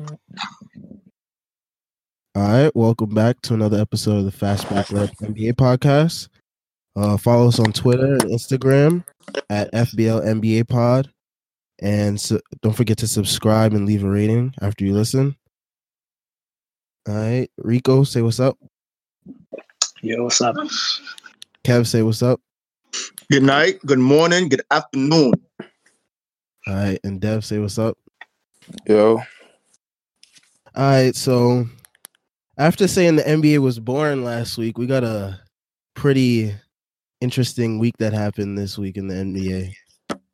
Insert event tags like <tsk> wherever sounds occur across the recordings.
All right, welcome back to another episode of the Fastback Lab NBA podcast. Uh, follow us on Twitter and Instagram at FBL NBA Pod, and so, don't forget to subscribe and leave a rating after you listen. All right, Rico, say what's up. Yo, what's up? Kev, say what's up. Good night, good morning, good afternoon. All right, and Dev, say what's up. Yo, All right, so after saying the NBA was boring last week, we got a pretty interesting week that happened this week in the NBA.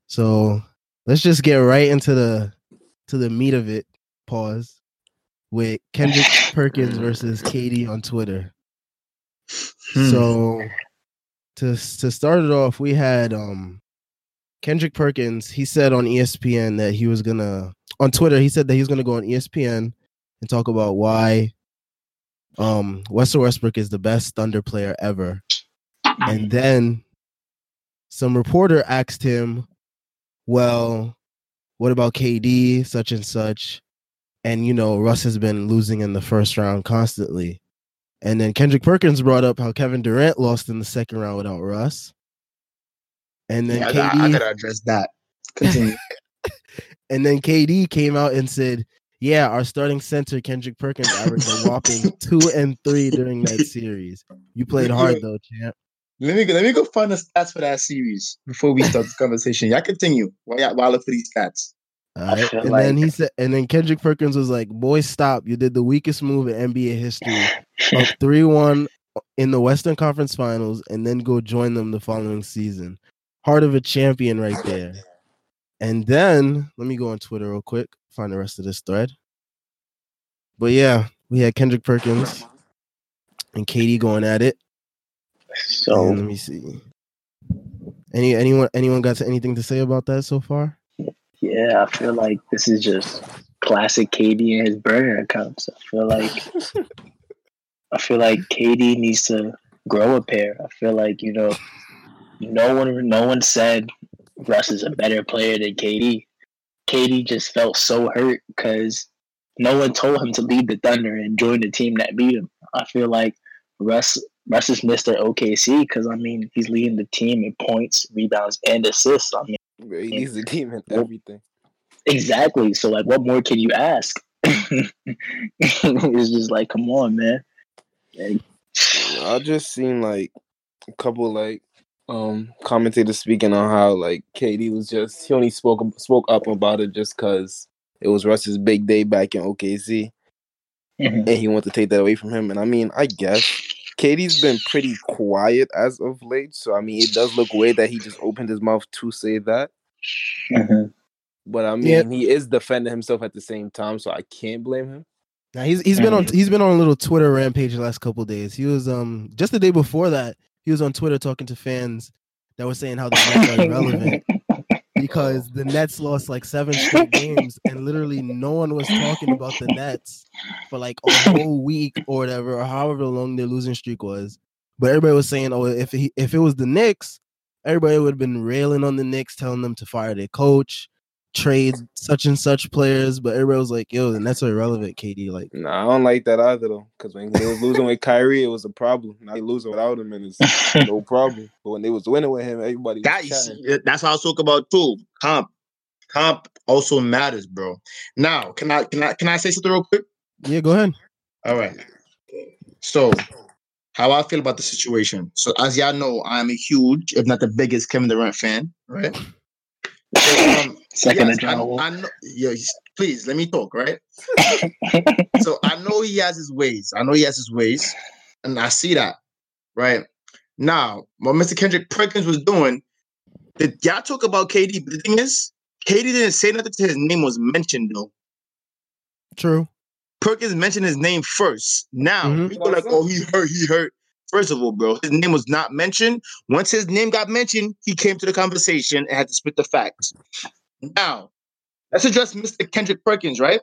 So let's just get right into the to the meat of it. Pause with Kendrick <laughs> Perkins versus KD on Twitter. Hmm. So to to start it off, we had um Kendrick Perkins. He said on ESPN that he was gonna on Twitter. He said that he was gonna go on ESPN and talk about why um Russell Westbrook is the best Thunder player ever. And then some reporter asked him, "Well, what about KD, such and such?" And you know, Russ has been losing in the first round constantly. And then Kendrick Perkins brought up how Kevin Durant lost in the second round without Russ. And then Yeah, I, KD, gotta- I gotta address that. Continue. <laughs> and then KD came out and said, "Yeah, our starting center Kendrick Perkins averaged a whopping <laughs> two and three during that series. You played hard though, champ." let me go, let me go find the stats for that series before we start the <laughs> conversation. Y'all continue while y'all while look for these stats. All I right. feel And then he said, and then Kendrick Perkins was like, "Boy, stop! You did the weakest move in NBA history, up <laughs> three one in the Western Conference Finals, and then go join them the following season. Heart of a champion, right there." And then let me go on Twitter real quick, find the rest of this thread. But yeah, we had Kendrick Perkins and KD going at it. So And let me see. Any anyone anyone got anything to say about that so far? yeah, I feel like this is just classic KD and his burner accounts. I feel like <laughs> I feel like KD needs to grow a pair. I feel like you know, no one no one said Russ is a better player than KD. KD just felt so hurt because no one told him to leave the Thunder and join the team that beat him. I feel like Russ Russ is Mr. OKC because I mean he's leading the team in points, rebounds, and assists. I mean. bro, he needs the team and everything. Exactly. So like what more can you ask? <laughs> it's just like, come on, man. Like, I just seen like a couple like um commentators speaking on how like KD was just he only spoke spoke up about it just because it was Russ's big day back in OKC mhm. and he wanted to take that away from him. And I mean, I guess KD's been pretty quiet as of late, so I mean, it does look weird that he just opened his mouth to say that. Mhm. But I mean, Yeah. he is defending himself at the same time, so I can't blame him. Now he's he's been on he's been on a little Twitter rampage the last couple days. He was um just the day before that he was on Twitter talking to fans that were saying how the Nets are irrelevant <laughs> because the Nets lost like seven straight games and literally no one was talking about the Nets for like a whole week or whatever or however long their losing streak was. But everybody was saying, oh, if he, if it was the Knicks, everybody would have been railing on the Knicks, telling them to fire their coach, trade such and such players. But everybody was like, yo, the Nets are irrelevant, KD. Like. Nah, I don't like that either though. Because when they was losing with Kyrie, it was a problem. Now they losing without him, and it's <laughs> no problem. But when they was winning with him, everybody was That you that's what I was talking about too. Comp, comp also matters, bro. Now, can I can I can I say something real quick? Yeah, go ahead. All right. So, how I feel about the situation. So, as y'all know, I'm a huge, if not the biggest, Kevin Durant fan. Right. So, um, Second yes, to I, John I know. Yeah, please let me talk. Right. <laughs> so I know he has his ways. I know he has his ways, and I see that. Right now, what Mr. Kendrick Perkins was doing, did y'all talk about KD? But the thing is, KD didn't say nothing till his name was mentioned, though. True. Perkins mentioned his name first. Now Mhm. people like, oh, he hurt, he hurt. First of all, bro, his name was not mentioned. Once his name got mentioned, he came to the conversation and had to spit the facts. Now, let's address Mr. Kendrick Perkins, right?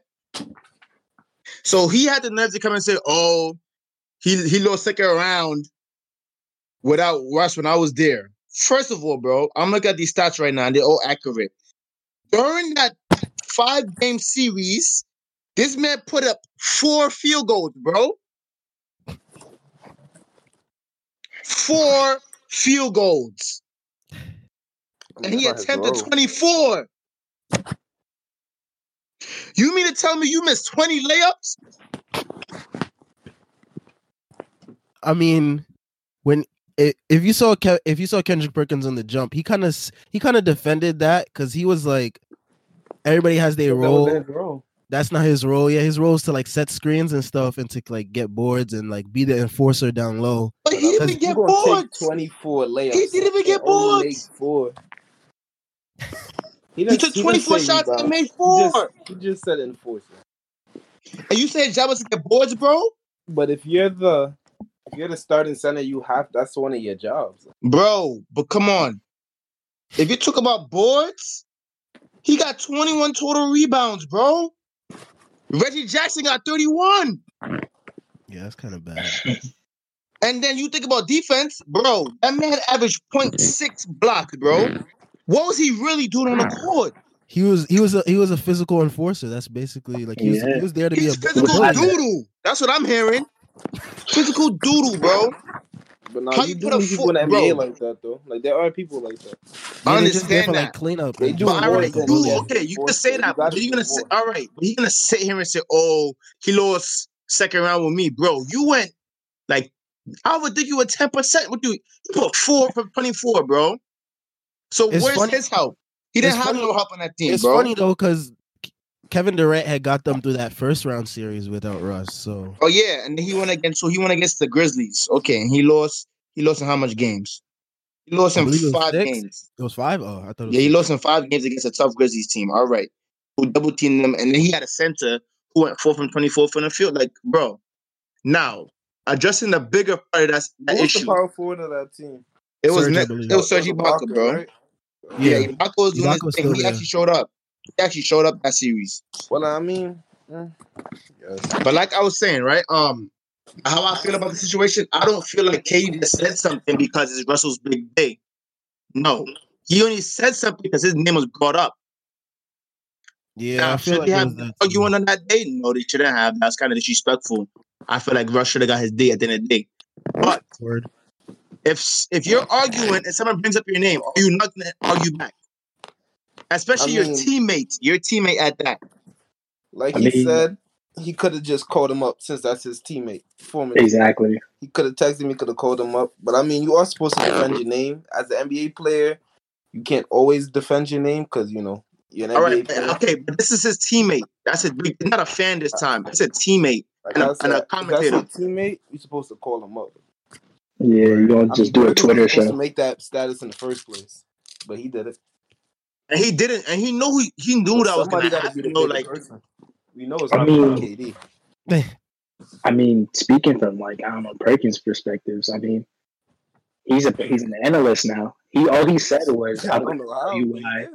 So he had the nerve to come and say, "Oh, he he lost second round without Russ when I was there." First of all, bro, I'm looking at these stats right now, and they're all accurate. During that five game series, This man put up four field goals, bro. Four field goals. And he that's not his attempted 24. You mean to tell me you missed 20 layups? I mean, when if you saw Ke- if you saw Kendrick Perkins on the jump, he kind of he kind of defended that because he was like, everybody has their role. his role. That's not his role. Yeah, his role is to like set screens and stuff, and to like get boards and like be the enforcer down low. But he didn't even get boards. 24 layups. He didn't even get boards. Four. <laughs> He, He took 24 say shots and rebound. made He four. just, he just said enforcer. And you said Jabba to get boards, bro? But if you're the if you're the starting center, you have that's one of your jobs. Bro, but come on. If you talk about boards, he got 21 total rebounds, bro. Reggie Jackson got 31. Yeah, that's kind of bad. <laughs> And then you think about defense, bro. That man averaged 0.6 blocks, bro. What was he really doing on the court? He was he was a he was a physical enforcer. That's basically like he was, Yeah. he was there to be a physical bully. doodle. That's what I'm hearing. Physical doodle, bro. But now How you, you do put a need people in the NBA bro. like that though. Like there are people like that. I Yeah, just there understand for that. like cleanup. They and do But just all more right, than dude, that. okay, you can say that, gotta but you're gonna say, all right, but you're gonna sit here and say, oh, he lost second round with me, bro. You went like, I would think you were 10%. What do you, you put four from 24, bro? So It's where's funny- his help? He didn't it's have funny- no help on that team, It's bro. funny though because Kevin Durant had got them through that first round series without Russ. So Oh yeah, and then he went against, so he went against the Grizzlies. Okay, and he lost. He lost in how much games? He lost I in believe it was five six. games. it was five. Oh, I thought it was Yeah, he six. lost in five games against a tough Grizzlies team. All right. Who double teamed them. And then he had a center who went four from 24 from the field. Like, bro, now addressing the bigger part of that, that Who was the power forward of that team? It was, Serge, I ne- it was Serge Ibaka, Ibaka, bro. right? Yeah, Yeah. Ibaka was doing Ibaka his thing. He there. actually showed up. He actually showed up that series. Well, I mean, yes. But like I was saying, right? Um, how I feel about the situation, I don't feel like KD just said something because it's Russell's big day. No, he only said something because his name was brought up. Yeah, now, I feel should like they it have was that too. arguing on that day? No, they shouldn't have. That's kind of disrespectful. I feel like Russ should have got his day at the end of the day. But Word. If if you're arguing and someone brings up your name, are you not gonna argue back? Especially I your mean- teammate, your teammate at that. like I he mean- said, he could have just called him up since that's his teammate. Former teammate. Exactly. He could have texted me, could have called him up. But I mean, you are supposed to defend your name as an NBA player. You can't always defend your name because you know you're an All NBA right, player. okay, but this is his teammate. That's his big. Not a fan this time. It's a teammate. Like and a- I and a said, if that's commentator. teammate. You're supposed to call him up. Yeah, you don't I just mean, do a Perkins Twitter show. to make that status in the first place, but he did it. And he didn't. And he knew he, he knew But that was gonna happen. be the You know, like person. We know it's I not gonna mean- KD. I mean, speaking from like I don't know Perkins' perspectives, I mean, he's a he's an analyst now. He all he said <laughs> was, I "I'm don't know how. tell you but why."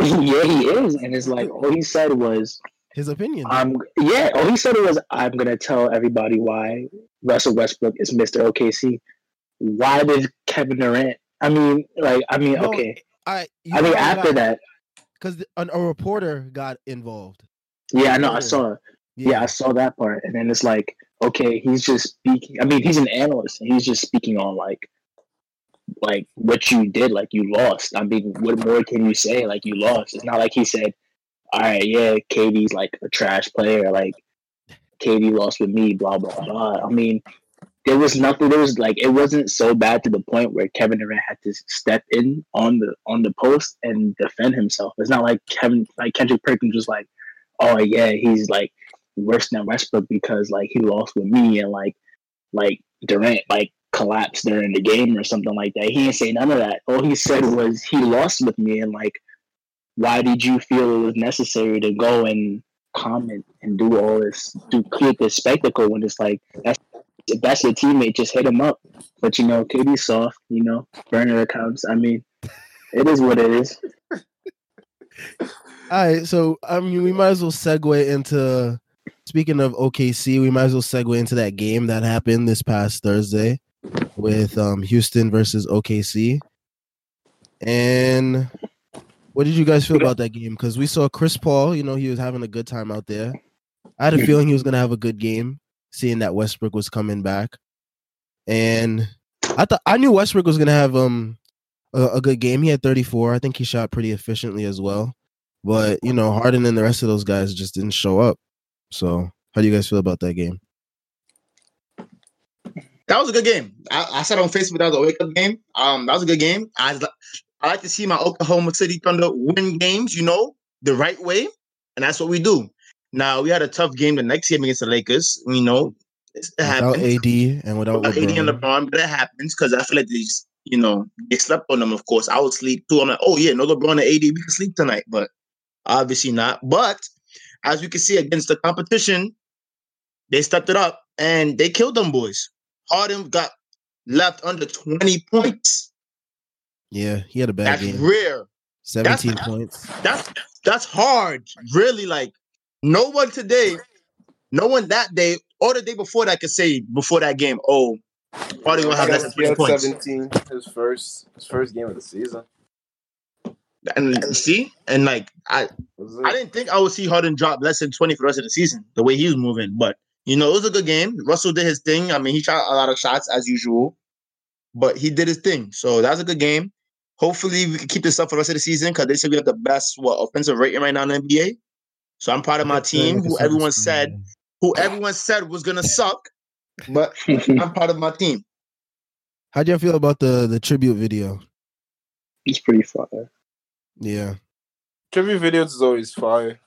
<laughs> yeah, he is, and it's like all he said was, His opinion. "I'm yeah." All he said was, "I'm gonna tell everybody why Russell Westbrook is Mr. OKC." Why did Kevin Durant? I mean, like, I mean, okay. I I mean, know after that, because a, reporter got involved. yeah, I know, I Yeah. saw. Yeah, I saw that part, and then it's like, okay, he's just speaking. I mean, he's an analyst, and he's just speaking on like, like what you did, like you lost. I mean, what more can you say? Like you lost. It's not like he said, "All right, yeah, KD's like a trash player. Like KD lost with me." Blah blah blah. I mean, there was nothing. There was like it wasn't so bad to the point where Kevin Durant had to step in on the on the post and defend himself. It's not like Kevin like Kendrick Perkins was like, "Oh yeah, he's like." worse than Westbrook because like he lost with me and like like Durant like collapsed during the game or something like that. He didn't say none of that. All he said was he lost with me and like why did you feel it was necessary to go and comment and do all this do create this spectacle when it's like that's if that's your teammate, just hit him up. But you know, KD's soft, you know, burner accounts. I mean, it is what it is. <laughs> All right, so I mean, we might as well segue into speaking of OKC. We might as well segue into that game that happened this past Thursday with um, Houston versus OKC. And what did you guys feel about that game? Because we saw Chris Paul. You know, he was having a good time out there. I had a feeling he was gonna have a good game, seeing that Westbrook was coming back, and I thought I knew Westbrook was gonna have um a, a good game. He had 34. I think he shot pretty efficiently as well. But you know, Harden and the rest of those guys just didn't show up. So, how do you guys feel about that game? That was a good game. I, I said on Facebook that was a wake up game. Um, that was a good game. I I like to see my Oklahoma City Thunder win games, you know, the right way, and that's what we do. Now we had a tough game the next game against the Lakers. You know, it Without happens. AD and without Without AD and LeBron. But it happens because I feel like they, just, you know, they slept on them. Of course, I would sleep too. I'm like, oh yeah, no LeBron and AD, we can sleep tonight, but obviously not. But as we can see against the competition, they stepped it up and they killed them boys. Harden got left under 20 points. Yeah, he had a bad That's game. rare. 17 that's- points. That's that's hard. Really, like no one today, no one that day or the day before that could say before that game, oh, Harden gonna have less than He 20 had points. 17 his first his first game of the season. And see, and like I, I didn't think I would see Harden drop less than 20 for the rest of the season, the way he was moving. But you know, it was a good game. Russell did his thing. I mean, he shot a lot of shots as usual, but he did his thing. So that was a good game. Hopefully, we can keep this up for the rest of the season because they said we have the best what offensive rating right now in the NBA. So I'm proud of my team, who everyone said, who everyone said was gonna suck, but <laughs> I'm proud of my team. How do you feel about the the tribute video? It's pretty fire. Yeah. Tribute videos is always fire.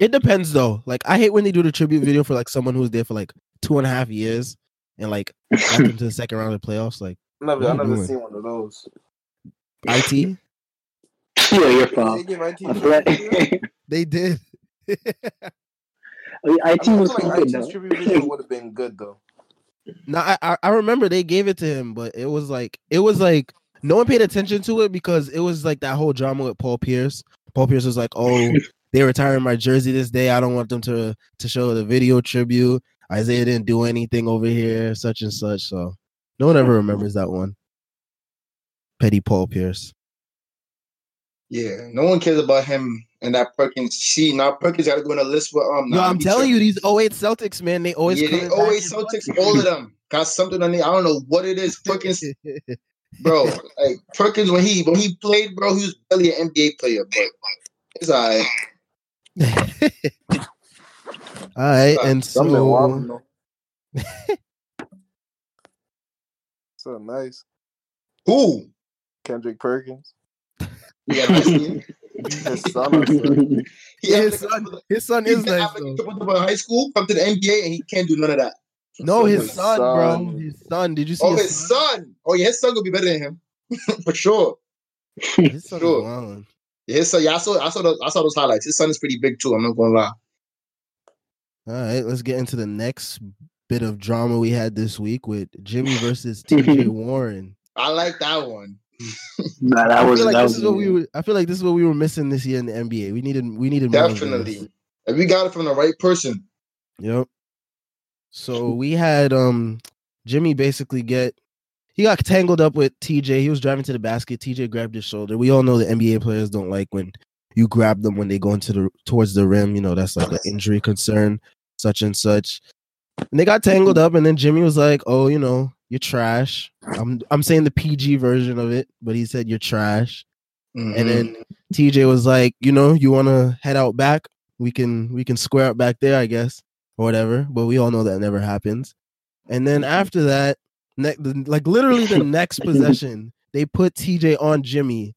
It depends though. Like I hate when they do the tribute video for like someone who's there for like two and a half years and like got them to the second round of the playoffs. Like <laughs> I never, I you never doing? seen one of those. <laughs> IT, yeah, your Did fault. They give I feel did. <laughs> I mean, I IT was like good IT's tribute <laughs> would have been good though. no, I, I I remember they gave it to him, but it was like it was like no one paid attention to it because it was like that whole drama with Paul Pierce. Paul Pierce was like, <laughs> "Oh, they retiring my jersey this day. I don't want them to to show the video tribute. Isaiah didn't do anything over here, such and such." So no one ever remembers that one. Petty Paul Pierce. Yeah, no one cares about him and that Perkins. See, now Perkins got to go on a list with um. No, I'm telling you, these 08 Celtics, man, they always yeah, they coming always Celtics, all of them got something on it. I don't know what it is. Perkins, <laughs> bro, like Perkins when he when he played, bro, he was barely an NBA player, but it's alright. All right, Uh, and so <laughs> so nice. Who? Kendrick Perkins. Yeah, nice team. <laughs> His son son. Yeah, his son, his son is nice though. high school, come to the NBA, and he can't do none of that. No, his His son, bro, son. his son. Did you see Oh, his, his son. Oh, yeah, his son gonna be better than him <laughs> for sure. His son Sure. Yeah, his son. Yeah, I saw. I saw. The, I saw those highlights. His son is pretty big too. I'm not gonna lie. All right, let's get into the next bit of drama we had this week with Jimmy versus <laughs> TJ Warren. I like that one. Nah, that I was feel like that this was is what we were. I feel like this is what we were missing this year in the NBA. We needed. We needed more of this. Definitely. And we got it from the right person. Yep. So we had um Jimmy basically get he got tangled up with TJ. He was driving to the basket. TJ grabbed his shoulder. We all know the NBA players don't like when you grab them when they go into the towards the rim. You know that's like an injury concern, such and such. And they got tangled up, and then Jimmy was like, "Oh, you know, you're trash." I'm I'm saying the PG version of it, but he said you're trash. Mm-hmm. And then TJ was like, you know, you want to head out back? We can we can square up back there, I guess, or whatever. But we all know that never happens. And then after that, ne- the, like literally the <laughs> next possession, they put TJ on Jimmy.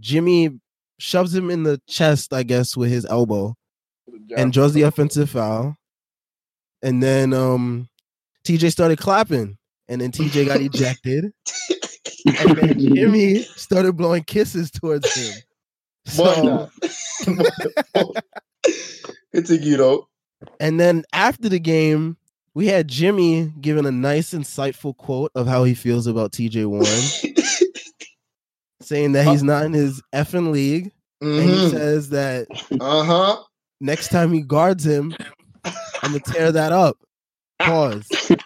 Jimmy shoves him in the chest, I guess, with his elbow, and draws the offensive foul. And then um TJ started clapping, and then TJ got ejected, <laughs> and then Jimmy started blowing kisses towards him. So, it's a Guido. and then after the game, we had Jimmy giving a nice, insightful quote of how he feels about TJ Warren, <laughs> saying that he's not in his effing league, and he Mhm. says that Uh-huh. next time he guards him, I'm gonna tear that up. Pause. <laughs>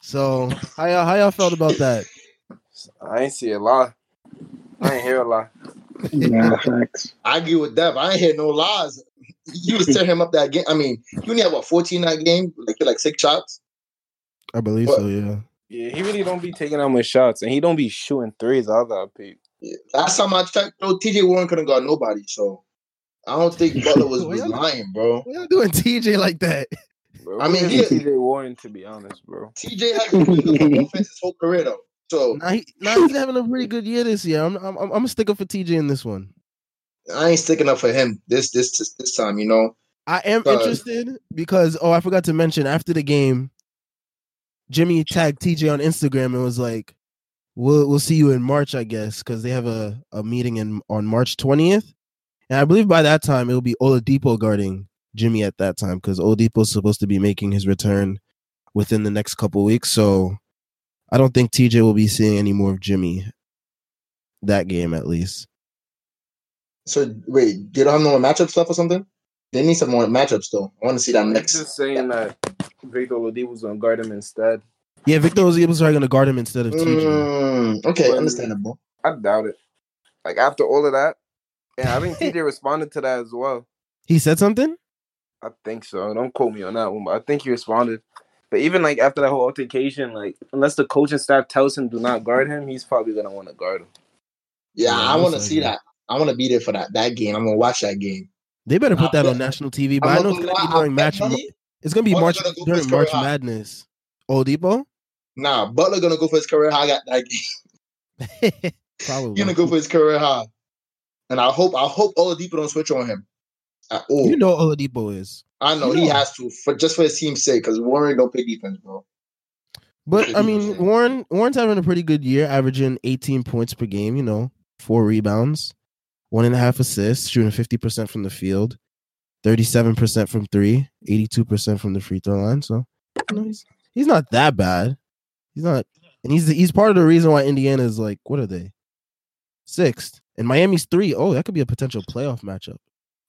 So how y'all how y'all felt about that? I ain't see a lot. I ain't hear a lot. Nah, <laughs> facts. I agree with Dev. I ain't hear no lies. You was tearing him up that game. I mean, he only have what 14 that game, like like six shots. I believe What? so. Yeah. Yeah, he really don't be taking that much shots, and he don't be shooting threes either. Pete. Yeah. Last time I checked, though, TJ Warren couldn't guard nobody. So I don't think <laughs> Butler was, was lying, bro. Why y'all doing TJ like that? Bro, I mean, he he- TJ Warren to be honest, bro. TJ had been really good for offense his whole career, though. So Nah, he, nah, he's having a pretty good year this year. I'm, I'm, I'm gonna stick up for TJ in this one. I ain't sticking up for him this this this, this time. You know, I am Uh, interested because oh, I forgot to mention after the game, Jimmy tagged TJ on Instagram and was like, "We'll we'll see you in March, I guess, because they have a, a meeting in on March 20th, and I believe by that time it'll be Oladipo guarding Jimmy at that time because Oladipo's supposed to be making his return within the next couple weeks. So I don't think TJ will be seeing any more of Jimmy that game at least. So wait, they don't have no more matchup stuff or something? They need some more matchups though. I want to see that I'm next. just saying that Victor Oladipo was gonna guard him instead. Yeah, Victor Oladipo's probably gonna guard him instead of TJ. Mm, okay, But- understandable. I doubt it. Like after all of that, and I think TJ responded to that as well. He said something. I think so. Don't quote me on that one, but I think he responded. But even like after that whole altercation, like unless the coaching staff tells him do not guard him, he's probably gonna want to guard him. Yeah, Yeah, I want to see likely. that. I want to be there for that that game. I'm gonna watch that game. They better put that on national TV. But I'm I know it's gonna gonna be lie, I during match. It's gonna be March gonna go for during March career high. Madness. Oladipo, Nah, Butler gonna go for his career high. That, that game. <laughs> probably. He gonna go for his career high. And I hope I hope Oladipo don't switch on him. At all. You know Oladipo is, I know you he know. has to for just for his team's sake because Warren don't play defense, bro. but I mean. Warren. Warren's having a pretty good year, averaging 18 points per game. You know, four rebounds, one and a half assists, shooting 50 percent from the field, 37 percent from three, 82 percent from the free throw line. So you know, he's he's not that bad. He's not, and he's he's part of the reason why Indiana is like what are they sixth and Miami's three. Oh, that could be a potential playoff matchup.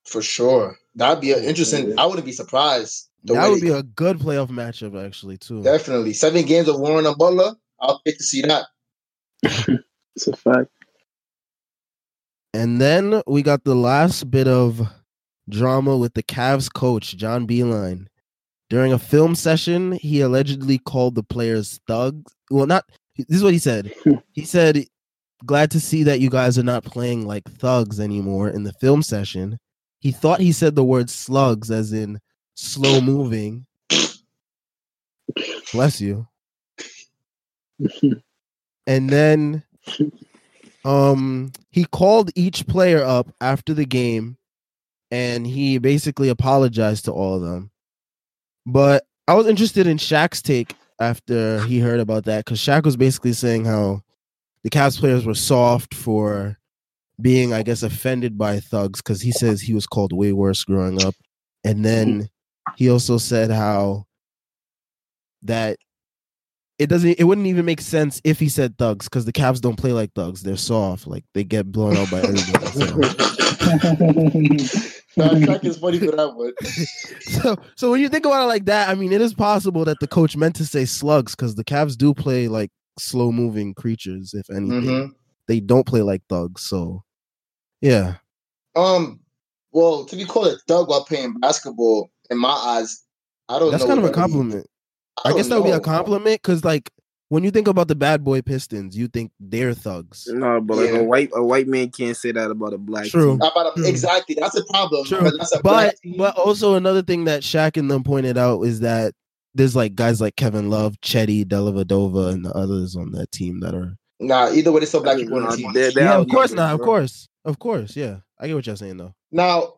For sure. That'd be an interesting. I wouldn't be surprised. That way would be a good playoff matchup, actually, too. definitely seven games of Warren and Butler. I'll pick to see that. <laughs> It's a fact. And then we got the last bit of drama with the Cavs coach, John Beilein. During a film session, he allegedly called the players thugs. Well, not this is what he said. <laughs> He said, Glad to see that you guys are not playing like thugs anymore in the film session. He thought he said the word slugs as in slow moving. Bless you. and then um he called each player up after the game and he basically apologized to all of them but i was interested in Shaq's take after he heard about that because Shaq was basically saying how the Cavs players were soft for being i guess offended by thugs because he says he was called way worse growing up and then he also said how that it doesn't it wouldn't even make sense if he said thugs because the Cavs don't play like thugs. They're soft. Like they get blown out by everybody. So. <laughs> Nah, Shaq is funny for that one. <laughs> so so when you think about it like that, I mean it is possible that the coach meant to say slugs because the Cavs do play like slow moving creatures, if anything. Mhm. They don't play like thugs. So yeah. Um, well, to be called a thug while playing basketball, in my eyes, I don't That's know. kind of a what that means. compliment. I, guess that don't would be a compliment because like when you think about the bad boy Pistons, you think they're thugs. No, but like Yeah. a white a white man can't say that about a black. True. team. About a- True. exactly, that's a problem. True. That's a But but also another thing that Shaq and them pointed out is that there's like guys like Kevin Love, Chetty, Dellavedova, and the others on that team that are. nah, either way, there's still black people on the team. they're- they're yeah, of course not. Of course, of course. Yeah, I get what you're saying though. Now,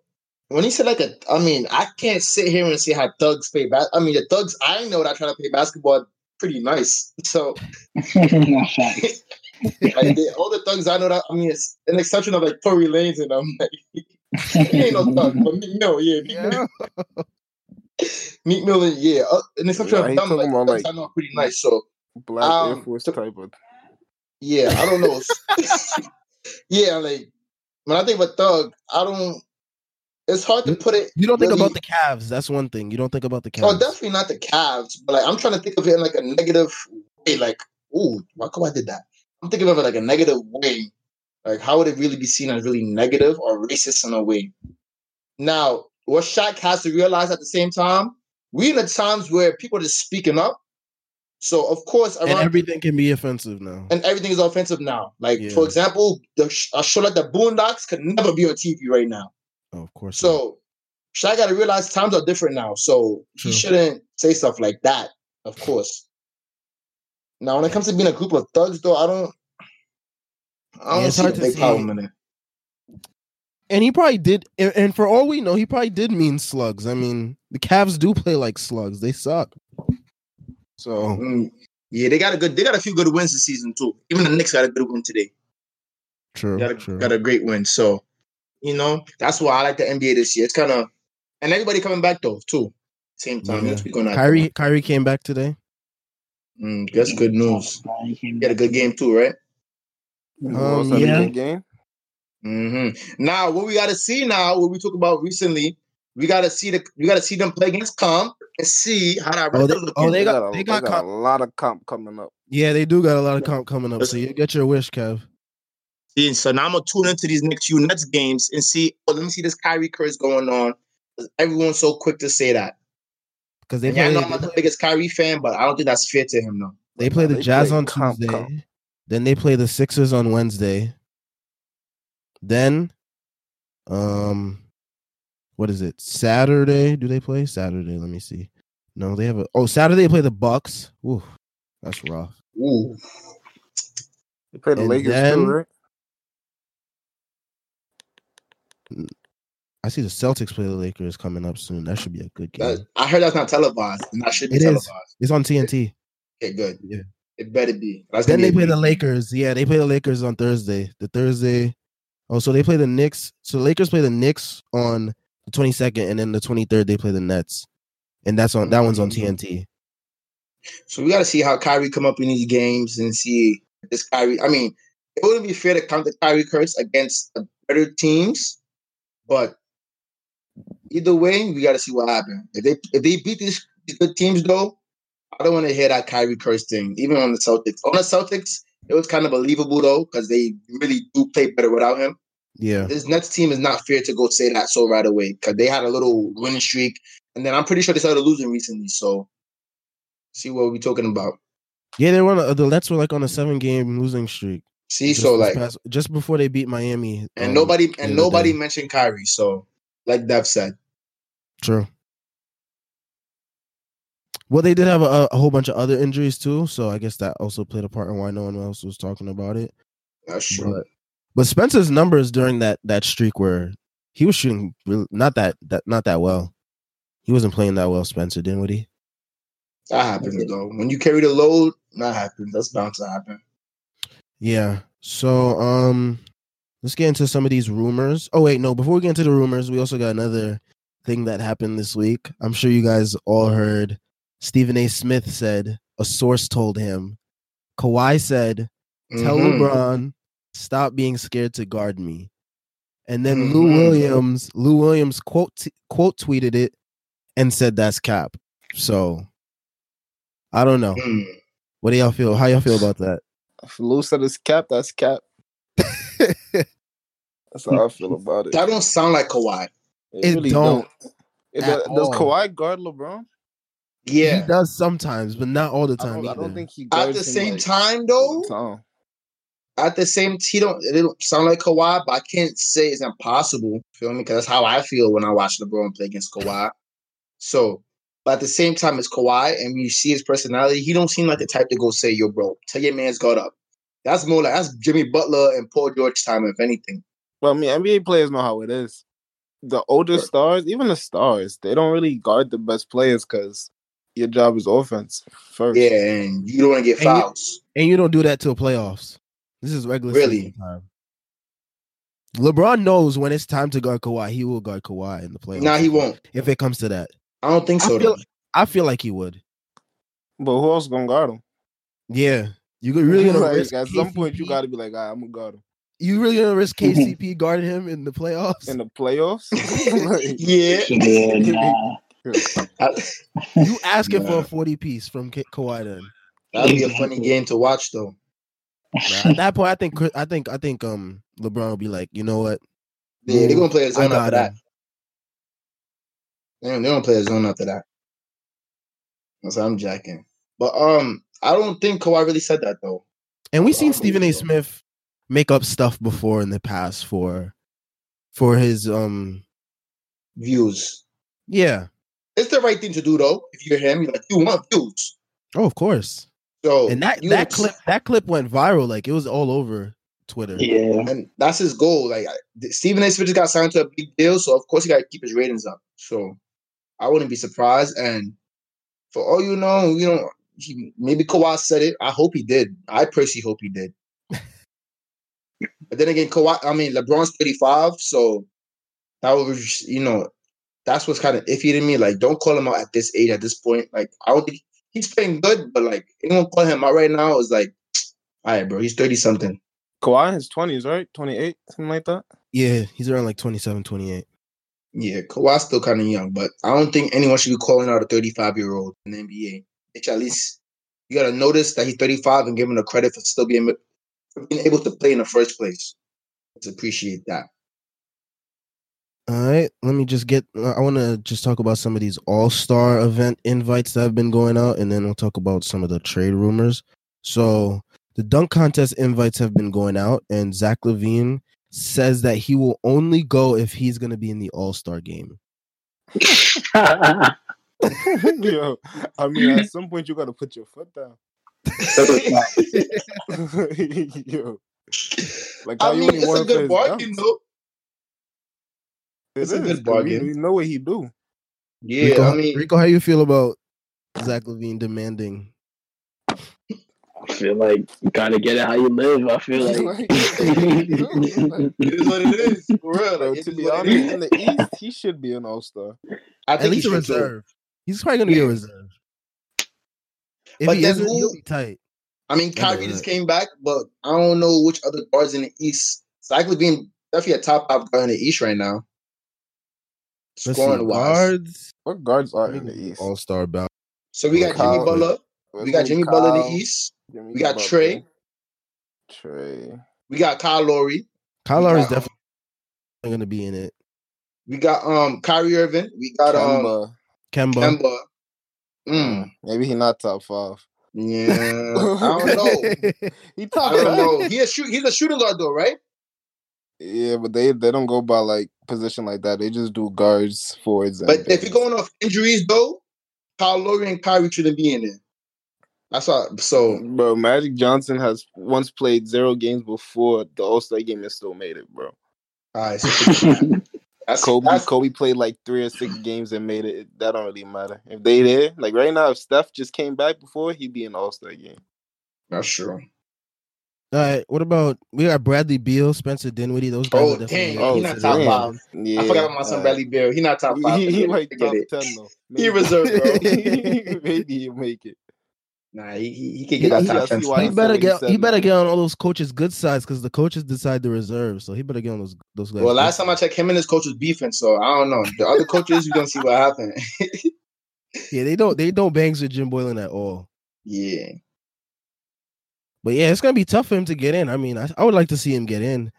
when he said like a, I mean, I can't sit here and see how thugs play. Bas- I mean, the thugs I know that try to play basketball are pretty nice. So, <laughs> like, they, all the thugs I know that, I mean, it's an exception of like Tory Lanez and I'm <laughs> Like, ain't no thug, but Meek Mill, yeah, Meek Mill, <laughs> Meek Mill, and- yeah, uh, an exception Nah, of he them. Like, about, like- I know pretty nice. So, Black Air Um, Force so- type of. yeah, I don't know. yeah, like when I think of a thug, I don't. It's hard to put it. You don't think really- about the Cavs. That's one thing. You don't think about the oh, Cavs. Oh, definitely not the Cavs, but like I'm trying to think of it in like a negative way. Like, ooh, why come I did that? I'm thinking of it like a negative way. Like, how would it really be seen as really negative or racist in a way? Now, what Shaq has to realize at the same time, we in the times where people are just speaking up. So of course, And everything can be offensive now. and everything is offensive now. Like Yeah. for example, the a show like the Boondocks could never be on TV right now. Oh, of course. So Shaq got to realize times are different now. So True. he shouldn't say stuff like that. Of course. Now, when it comes to being a group of thugs, though, I don't. I don't it's see to big problem in it. and he probably did. And, and for all we know, he probably did mean slugs. I mean, the Cavs do play like slugs. They suck. So Mm, yeah, they got a good. They got a few good wins this season too. Even the Knicks got a good win today. true. Got a, true. got a great win. So, you know, that's why I like the NBA this year. It's kind of, and everybody coming back though too. Same time. Yeah. Let's speak on that. Kyrie, Kyrie came back today. Mm, that's good news. He came He had a good game too, right? Um, What's that yeah. good game? hmm Now, what we got to see now, what we talked about recently, we got to see the we got to see them play against Comp and see how that. Oh, they- record oh, looking. they got- a, they got a lot of comp coming up. Yeah, they do got a lot of comp coming up. So you get your wish, Kev. See, so now I'm gonna tune into these next few Nets games and see. Oh, let me see this Kyrie curse going on. Everyone's so quick to say that. Because they yeah, I know I'm not the biggest Kyrie fan, but I don't think that's fair to him though. they play the They Jazz play on comp, Tuesday. comp. Then they play the Sixers on Wednesday. Then, um, what is it? Saturday? Do they play Saturday? Let me see. No, they have a. Oh, Saturday they play the Bucks. Ooh, that's rough. Ooh, They play the And Lakers then- too, right? I see the Celtics play the Lakers coming up soon. That should be a good game. that, I heard that's not televised, and that should be It is. televised. It's on TNT. Okay, good. Yeah. It better be. That's Then they be play the. Lakers. Yeah, they play the Lakers on Thursday. The Thursday. Oh, so they play the Knicks. So the Lakers play the Knicks on the 22nd, and then the 23rd they play the Nets, and that's on that one's on. Mm-hmm. TNT. So we got to see how Kyrie come up in these games and see this Kyrie. I mean, it wouldn't be fair to count the Kyrie curse against the better teams, but either way, we got to see what happens. If they if they beat these, these good teams, though, I don't want to hear that Kyrie curse thing. Even on the Celtics, on the Celtics, it was kind of believable though because they really do play better without him. Yeah, This Nets team is not fair to go say that so right away because they had a little winning streak, and then I'm pretty sure they started losing recently. So, see what we're talking about. yeah. They were on the Nets were like on a seven game losing streak. See, just so like, past- just before they beat Miami, and um, nobody and nobody day. mentioned Kyrie. So, like Dev said, True. Well, they did have a, a whole bunch of other injuries too, so I guess that also played a part in why no one else was talking about it. that's true. But but Spencer's numbers during that that streak were he was shooting really, not that that not that well. He wasn't playing that well, Spencer, didn't would he? That happens though. When you carry the load, that happens. That's bound to happen. Yeah. So um let's get into some of these rumors. Oh wait, no, before we get into the rumors, we also got another thing that happened this week. I'm sure you guys all heard Stephen A. Smith said a source told him Kawhi said, Tell Mhm. LeBron, stop being scared to guard me. And then Lou Mhm. Williams, Lou Williams quote t- quote tweeted it and said that's cap. So I don't know. Mm. What do y'all feel? How y'all feel about that? If Lou said it's cap, that's cap. <laughs> That's how I feel about it. That don't sound like Kawhi. It don't It does, does. Kawhi guard LeBron? Yeah. He does sometimes, but not all the I time. don't, I don't think he At guards the him, same like, time, though, the time. At the same he don't it don't sound like Kawhi, but I can't say it's impossible. Feel me? Because that's how I feel when I watch LeBron play against Kawhi. So, but at the same time, it's Kawhi, and you see his personality. He don't seem like the type to go say, "Yo, bro, tell your man's guard up." That's more like that's Jimmy Butler and Paul George time, if anything. Well, I mean, NBA players know how it is. The older Right. stars, even the stars, they don't really guard the best players because your job is offense first. Yeah, and you don't want to get And you- fouls. And you don't do that till the playoffs. This is regular Really? season time. LeBron knows when it's time to guard Kawhi, he will guard Kawhi in the playoffs. Nah, he won't. If it comes to that, I don't think I so. feel- I feel like he would. But who else gonna guard him? Yeah, you could really gonna <laughs> risk at some point, you got to be like, "Ah, I'm gonna guard him You really gonna risk <laughs> KCP guarding him in the playoffs? in the playoffs. <laughs> Yeah, Yeah, nah. you asking for a forty piece from Ka- Kawhi then? that'd be a funny game to watch, though. Nah, at that point, I think I think I think um LeBron will be like, you know what? Yeah, they're gonna play a I zone got after that. him. they're gonna play a zone after that. That's what I'm jacking. But um, I don't think Kawhi really said that though. And we've seen Stephen A. Smith make up stuff before in the past for for his um Views. yeah. It's the right thing to do though. If you're him, you're like you want views. Oh, of course. So And that you that ex- clip that clip went viral. Like it was all over Twitter. Yeah. and that's his goal. Like Stephen A. Smith just got signed to a big deal, so of course he got to keep his ratings up. So I wouldn't be surprised. And for all you know, you know, he, maybe Kawhi said it. I hope he did. I personally hope he did. <laughs> but then again, Kawhi. I mean, LeBron's thirty five, so that was you know, that's what's kind of iffy to me. Like, don't call him out at this age, at this point. Like, I don't think he's playing good, but like anyone call him out right now is like, <tsk> all right, bro, he's thirty something. Kawhi in his twenties, right? Twenty eight, something like that. Yeah, he's around like 27, 28. Yeah, Kawhi's still kind of young, but I don't think anyone should be calling out a 35 year old in the NBA. Which at least you got to notice that he's 35 and give him the credit for still being, for being able to play in the first place. Let's appreciate that. All right, let me just get. Uh, I want to just talk about some of these All Star event invites that have been going out, and then we'll talk about some of the trade rumors. So the dunk contest invites have been going out, and Zach LaVine says that he will only go if he's going to be in the All Star game. <laughs> <laughs> Yo, I mean, at some point you got to put your foot down. <laughs> Yo, like how I you mean, only it's a good his bargain, dunks? Though. It It's a is, good 'cause we- bargain. You know what he do. Yeah, Rico, I mean, Rico, how you feel about Zach LaVine demanding? I feel like you gotta get it how you live. I feel <laughs> like. <laughs> <laughs> it is what it is. For real. Bro, Like, to be honest, in the East, he should be an All Star. I At think least a should too. reserve. He's probably going to be a reserve. If But he then isn't, who- he'll be tight. I mean, Yeah, Kyrie right. just came back, but I don't know which other guards in the East. Zach LaVine definitely a top five guard in the East right now. Let's Scoring wise. guards. What guards are in the East? All Star bout. So we got Jimmy Kyle- Butler. We got Jimmy go Butler in the East. Jimmy We got Butler, Trae. Trae. We got Kyle Lowry. Kyle We Lowry is um, definitely going to be in it. We got um Kyrie Irving. We got um Kemba. Kemba. Kemba. Mm, Maybe he not top five. yeah, I don't <laughs> know. he <laughs> top I don't know. He a shoot. He's a shooting guard though, right? Yeah, but they they don't go by like position like that. They just do guards, forwards. And But if you're going off injuries though, Kyle Lowry and Kyrie shouldn't be in there. That's all. So bro, Magic Johnson has once played zero games before the All Star game and still made it, bro. all right. So <laughs> that's Kobe That's, Kobe played like three or six games and made it. That don't really matter. If they there, like right now, if Steph just came back before, he'd be in All Star game. that's true. All right. What about we got Bradley Beal, Spencer Dinwiddie? Those guys Oh, are definitely. dang, Oh, he not top in. five. Yeah, I forgot about my son uh, Bradley Beal. He not top five. He, he Forget it, like top it. ten though. <laughs> He reserved, bro. <laughs> <laughs> Maybe he'll make it. Nah, he he, he can He, get that top that's ten. why he better said what he get he better get on all those coaches' good sides because the coaches decide the reserve. So he better get on those those guys. Well, good last time I checked, him and his coach was beefing. So I don't know. The other coaches, we don't see what happened. Yeah, they don't they don't bangs with Jim Boylan at all. yeah, But yeah, it's gonna be tough for him to get in. I mean, I, I would like to see him get in.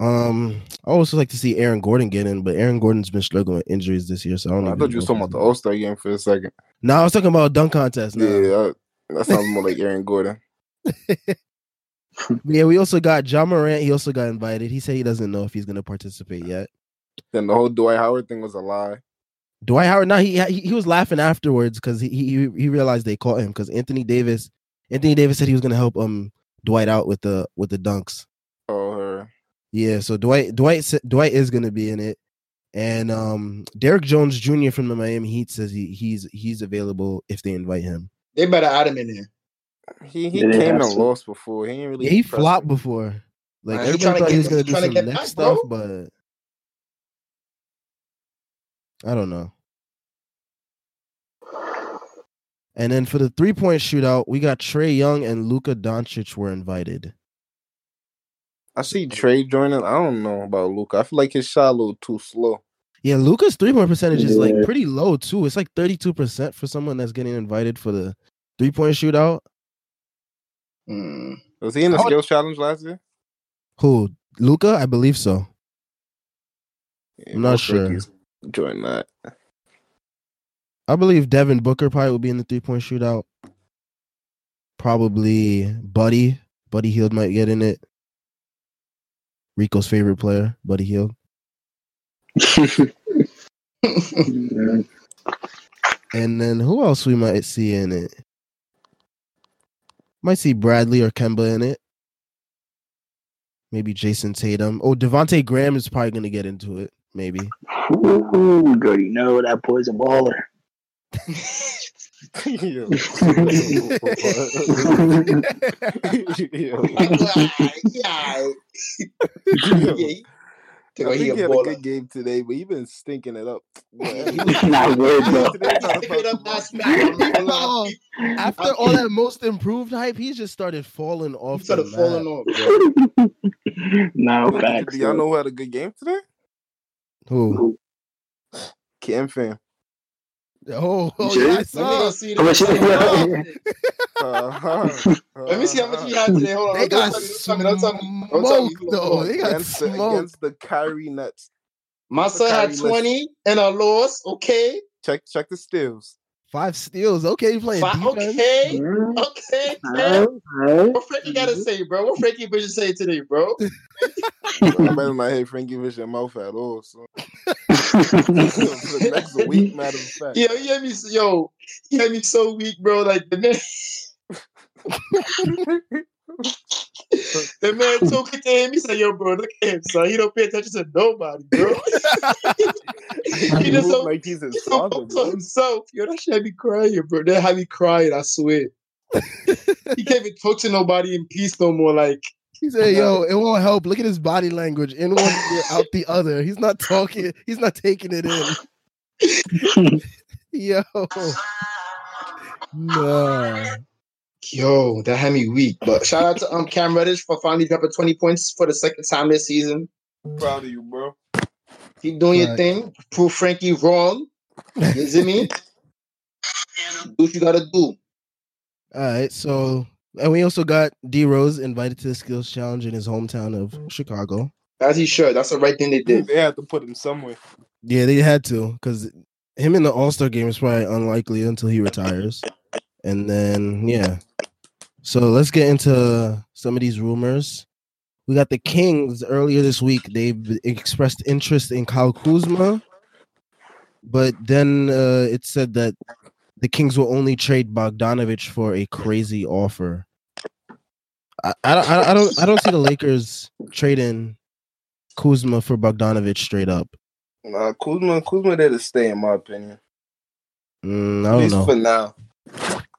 Um, I also like to see Aaron Gordon get in, but Aaron Gordon's been struggling with injuries this year, so I don't. Know. I thought you was talking about the All Star game for a second. No, I was talking about a dunk contest. Now. Yeah, that, that sounds more like <laughs> Aaron Gordon. yeah. We also got Ja Morant. He also got invited. He said he doesn't know if he's gonna participate yet. Then the whole Dwight Howard thing was a lie. Dwight Howard. Now he he, he was laughing afterwards because he, he he realized they caught him because Anthony Davis. Anthony Davis said he was gonna help um Dwight out with the with the dunks. Oh, her. Yeah, so Dwight Dwight Dwight is gonna be in it, and um Derrick Jones Jr. from the Miami Heat says he he's he's available if they invite him. they better add him in there. He he They came have and to. lost before. He ain't really. Yeah, he flopped me. before. Like Man, everybody tryna thought he was gonna do some get next back, stuff, bro. but I don't know. And then for the three point shootout, we got Trae Young and Luka Doncic were invited. I see Trae joining. I don't know about Luka. I feel like his shot a little too slow. Yeah, Luka's three point percentage is like pretty low too. It's like thirty two percent for someone that's getting invited for the three point shootout. Hmm. Was he in the I would- skills challenge last year? Who Luka? I believe so. Yeah, I'm not sure. Join that. I believe Devin Booker probably will be in the three point shootout. Probably Buddy. Buddy Hield might get in it. Rico's favorite player, Buddy. Mm, <laughs> And then who else we might see in it? Might see Bradley or Kemba in it. Maybe Jayson Tatum. Oh, Devonte Graham is probably gonna get into it. Maybe. Ooh, you know that a baller. Yo. yeah. Yo. Take I a think he he had a a baller. good game today, but he been stinking it up. Not good, bro. Today's not Pick it up about last the night. I'm not gonna lie. After all that most improved hype, he just started falling off. He started the falling off, bro. no ball. facts. Do y'all know who had a good game today? Who? Cam fam. Oh, oh yeah, I Let me saw. Oh. see How much- the. <laughs> Uh-huh. Let me see how much he had today. Hold on. They don't got tell me, don't tell me, don't tell me. Don't tell me. smoked though. They got against, the, smoked. against the Kyrie Nets. My son had Kyrie, let's- 20 and a loss. Okay. Check check the steals. Five steals. Okay, you playing Fi- defense. okay. Mm, Okay. alright, alright. What Frankie gotta say, bro? What Frankie Vision say today, bro? <laughs> I better not hit Frankie Vision mouth at all. So <laughs> for the next week, matter of fact. Yo, he had me, yo, he had me so weak, bro. Like the man, <laughs> the man took it to him. He said, "Yo, bro, look at him, son. He don't pay attention to nobody, bro. <laughs> <laughs> he He just so- like he's his so father. bro. himself. Yo, that shit had me crying, bro. That had me crying. I swear. he can't even talk to nobody in peace no more. Like, <laughs> He said, "Yo, it won't help. Look at his body language. In one ear, out the other. He's not talking. He's not taking it in. Yo, no. Yo, that had me weak. But shout out to um Cam Reddish for finally dropping 20 points for the second time this season. Proud of you, bro. Keep doing your thing. Prove Frankie wrong. You see me? <laughs> Do what you gotta do. All right, so and we also got D Rose invited to the skills challenge in his hometown of Chicago. As he should. That's the right thing they did. They had to put him somewhere. Yeah, they had to because him in the All Star game is probably unlikely until he retires. And then yeah, so let's get into some of these rumors. We got the Kings earlier this week. They've expressed interest in Kyle Kuzma, but then uh, it said that the Kings will only trade Bogdanovich for a crazy offer. I, I, don't- I, I don't I don't see the Lakers trading Kuzma for Bogdanovich straight up. Nah, Kuzma, Kuzma there to stay, in my opinion. Mm, I At don't least know. for now.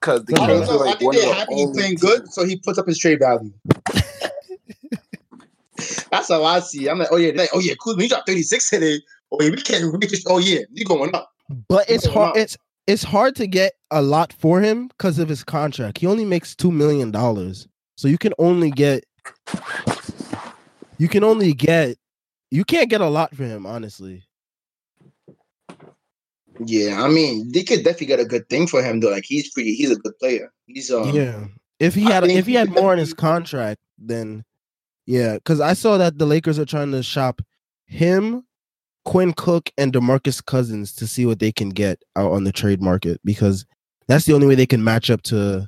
Because the I I Kings don't are know. I like think one of they're the happy he's only playing teams- good, so he puts up his trade value. <laughs> That's how I see. I'm like, oh yeah, like, oh yeah, Kuzma, he dropped 36 today. Oh yeah, we can't reach. just oh yeah, you going up. But it's hard. wow. It's it's hard to get a lot for him because of his contract. He only makes two million dollars, so you can only get you can only get you can't get a lot for him. Honestly, Yeah, I mean, they could definitely get a good thing for him though. Like he's pretty he's a good player. He's um yeah. If he had, if he had more in his contract, then yeah. Because I saw that the Lakers are trying to shop him, Quinn Cook, and Demarcus Cousins to see what they can get out on the trade market because that's the only way they can match up to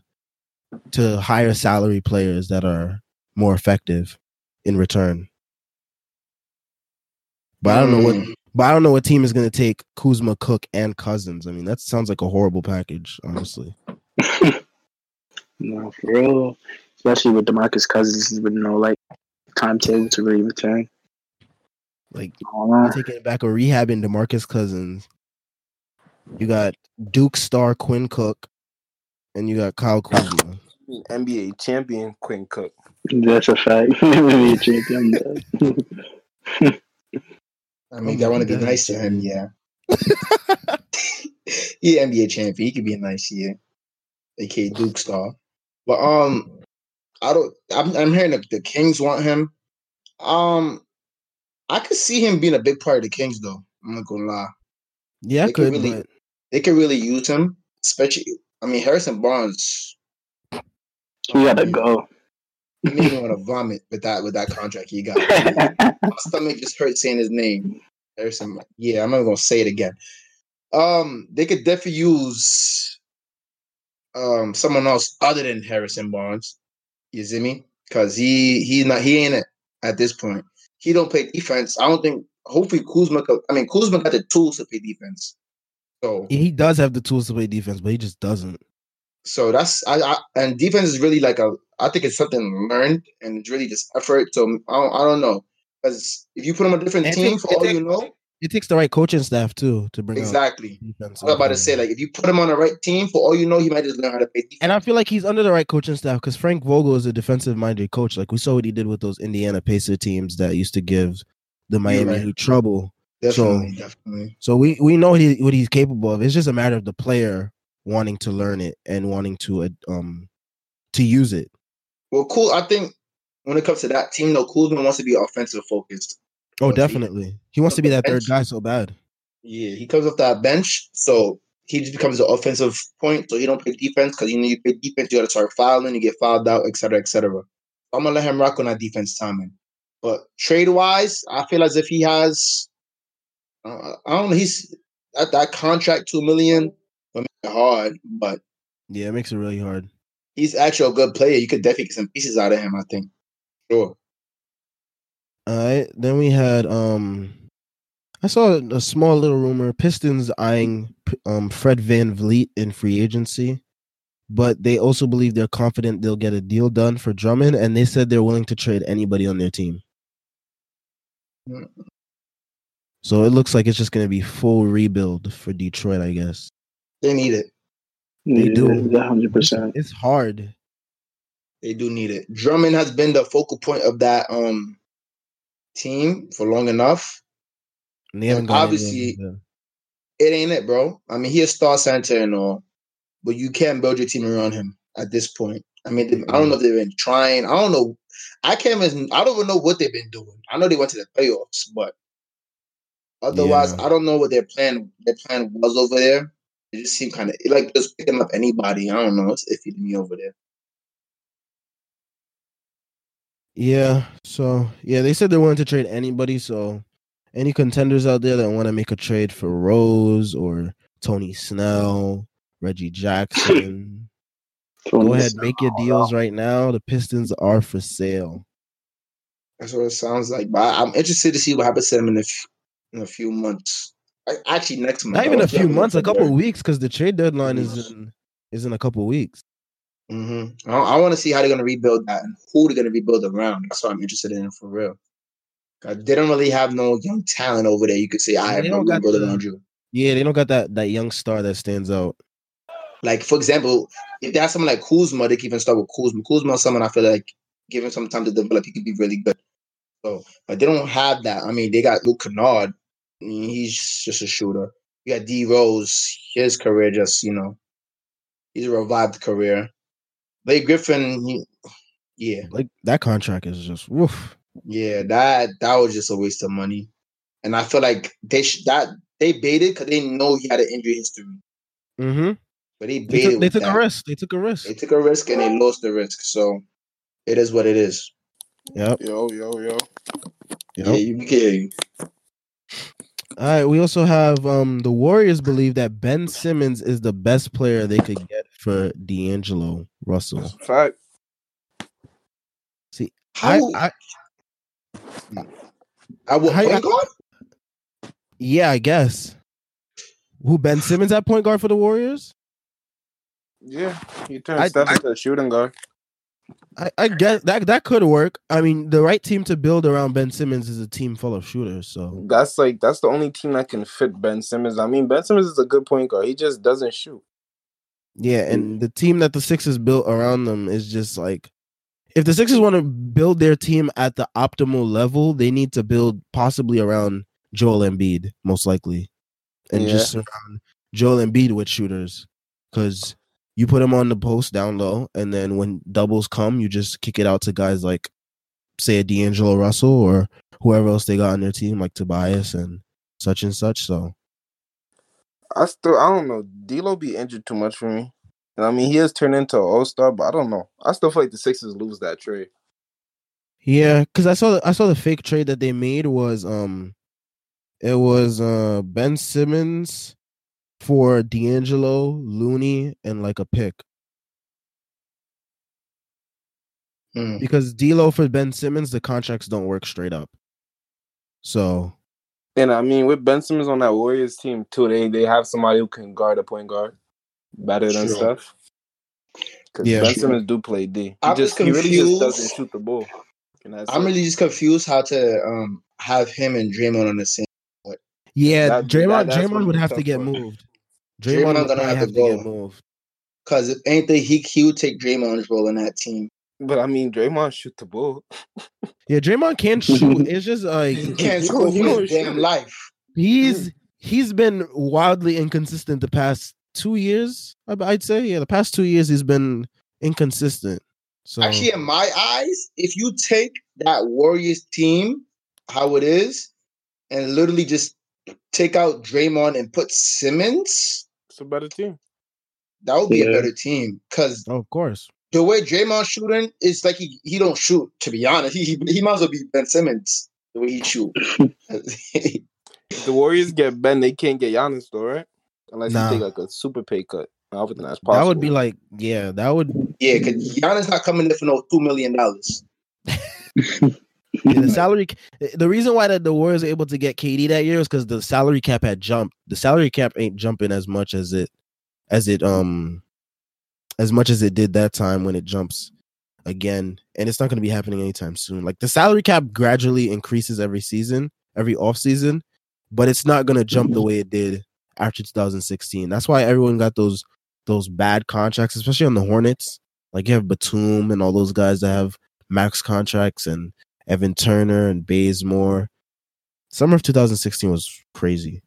to higher salary players that are more effective in return. But I don't know what mm, but I don't know what team is going to take Kuzma, Cook, and Cousins. I mean, that sounds like a horrible package, honestly. <laughs> no, for real. Especially with Demarcus Cousins with no like timetable to really return. Like I taking it back or rehabbing Demarcus Cousins. You got Duke star Quinn Cook, and you got Kyle Kuzma. NBA champion Quinn Cook. That's a fact. <laughs> Maybe a champion. <laughs> but- I mean, I want to be nice to him, yeah. <laughs> <laughs> he NBA champion. He could be a nice year. AK Duke star. But um I don't I'm I'm hearing that the Kings want him. Um I could see him being a big part of the Kings though. I'm not gonna lie. Yeah, I They could could, really- but They could really use him, especially I mean Harrison Barnes. he gotta go. He made me want to vomit with that with that contract he got. <laughs> My stomach just hurt saying his name. Harrison. Yeah, I'm not gonna say it again. Um, they could definitely use um someone else other than Harrison Barnes. You see me? Because he he not he ain't it at this point. He don't play defense. I don't think. Hopefully Kuzma. Could, I mean Kuzma got the tools to play defense. So He does have the tools to play defense, but he just doesn't. So that's I, I and defense is really like a. I think it's something learned and it's really just effort. So um, I don't, I don't know because if you put him on a different And team take- for all and you know, It takes the right coaching staff too to bring exactly. defense. I was about to um, say like if you put him on the right team for all you know, he might just learn how to play defense. And I feel like he's under the right coaching staff because Frank Vogel is a defensive minded coach. Like we saw what he did with those Indiana Pacer teams that used to give the Miami right. Heat trouble. definitely, definitely. So we we know he, what he's capable of. It's just a matter of the player wanting to learn it and wanting to um to use it. Well, cool. I think when it comes to that team, though, Kuzma wants to be offensive focused. Oh, definitely. He wants to be that third guy so bad. Yeah, he comes off that bench, so he just becomes the offensive point. So he don't play defense because you know you play defense, you got to start fouling, you get fouled out, etc., etc. I'm gonna let him rock on that defense timing. But trade wise, I feel as if he has, uh, I don't know, he's at that contract two million. Mean, hard, but Yeah, it makes it really hard. he's actually a good player. You could definitely get some pieces out of him. I think. Sure. All right. Then we had um I saw a small little rumor Pistons eyeing um Fred VanVleet in free agency, but they also believe they're confident they'll get a deal done for Drummond and they said they're willing to trade anybody on their team. Mm. So it looks like it's just going to be full rebuild for Detroit, I guess. They need it. They do. hundred percent. It's hard. They do need it. Drummond has been the focal point of that um team for long enough. And they haven't And obviously- It ain't it, bro. I mean, he's is star center and all, but you can't build your team around him at this point. I mean, they- I don't know if they've been trying. I don't know. I can't even. I don't even know what they've been doing. I know they went to the playoffs, but otherwise, Yeah. I don't know what their plan. Their plan was over there. It just seemed kind of like just picking up anybody. I don't know. It's iffy to me over there. Yeah. So yeah, they said they're willing to trade anybody. So any contenders out there that want to make a trade for Rose or Tony Snell, Reggie Jackson, <laughs> go ahead, make your deals right now. The Pistons are for sale. That's what it sounds like. But I'm interested to see what happens to them in a, f- in a few months. Actually, next month. Not even a few months, a couple weeks. weeks, because the trade deadline is in is in a couple weeks. hmm I, I want to see how they're going to rebuild that and who they're going to rebuild around. That's what I'm interested in for real. They don't really have no young talent over there. You could say, I have no don't going to got build the- around you. Yeah, they don't got that that young star that stands out. Like, for example, if they have someone like Kuzma, they can even start with Kuzma. Kuzma is someone I feel like, given some time to develop, he could be really good. So, but they don't have that. I mean, they got Luke Kennard. I mean, he's just a shooter. You got D Rose. His career just, you know, he's a revived career. Blake Griffin, he, yeah, Like that contract is just woof. yeah, that that was just a waste of money. And I feel like they sh- that they baited because they know he had an injury history, Mm-hmm. but they They baited. took, they took a risk. They took a risk. They took a risk and they lost the risk. So it is what it is. Yep. Yo, yo, yo. Yeah, you can hear you. All right. We also have um the Warriors believe that Ben Simmons is the best player they could get for D'Angelo Russell. Fact. I, How I I will point guard? yeah, I guess. Who Ben Simmons at point guard for the Warriors? Yeah, he turned I- Steph I- into a shooting guard. I, I guess that that could work. I mean, the right team to build around Ben Simmons is a team full of shooters. So That's like that's the only team that can fit Ben Simmons. I mean, Ben Simmons is a good point guard. He just doesn't shoot. yeah, and the team that the Sixers built around them is just like if the Sixers want to build their team at the optimal level, they need to build possibly around Joel Embiid, most likely, and Yeah. just surround Joel Embiid with shooters, because you put him on the post down low, and then when doubles come, you just kick it out to guys like, say, a D'Angelo Russell or whoever else they got on their team, like Tobias and such and such. So I still I don't know. D'Lo be injured too much for me. And I mean, he has turned into an All Star, but I don't know. I still feel like the Sixers lose that trade. Yeah, because I saw the, I saw the fake trade that they made was um, it was uh Ben Simmons for D'Angelo, Looney, and like a pick. Hmm. Because D'Lo for Ben Simmons, the contracts don't work straight up. So And I mean, with Ben Simmons on that Warriors team too, they they have somebody who can guard a point guard better than True. Steph. Because Yeah. Ben Simmons do play D. He I'm just just he really just confused. doesn't shoot the ball. I'm it. really just confused how to um have him and Draymond on the same. Yeah, That- Draymond that- Draymond would have to get part. moved. Draymond Draymond would gonna have have to to get go. moved. Because if anything, he he would take Draymond's role in that team. But I mean, Draymond shoot the ball. Yeah, Draymond can shoot. <laughs> It's just like He can't He score for his shoot damn life. he's mm. he's been wildly inconsistent the past two years. I'd say yeah, the past two years he's been inconsistent. So Actually, in my eyes, if you take that Warriors team, how it is, and literally just take out Draymond and put Simmons, It's a better team. that would be a better team. Because oh, of course. the way Draymond shooting is like he, he don't shoot. To be honest, he, he he might as well be Ben Simmons the way he shoot. The Warriors get Ben, they can't get Giannis though, right? Unless Nah. you take like a super pay cut. I don't think that's possible. That would be like yeah, that would yeah, because Giannis not coming in for no two million dollars. <laughs> Yeah, the salary. The reason why that the Warriors were able to get KD that year is because the salary cap had jumped. The salary cap ain't jumping as much as it, as it um, as much as it did that time when it jumps again, and it's not going to be happening anytime soon. Like the salary cap gradually increases every season, every off season, but it's not going to jump the way it did after 2016. That's why everyone got those those bad contracts, especially on the Hornets. Like you have Batum and all those guys that have max contracts and Evan Turner and Bazemore. Summer of 2016 was crazy.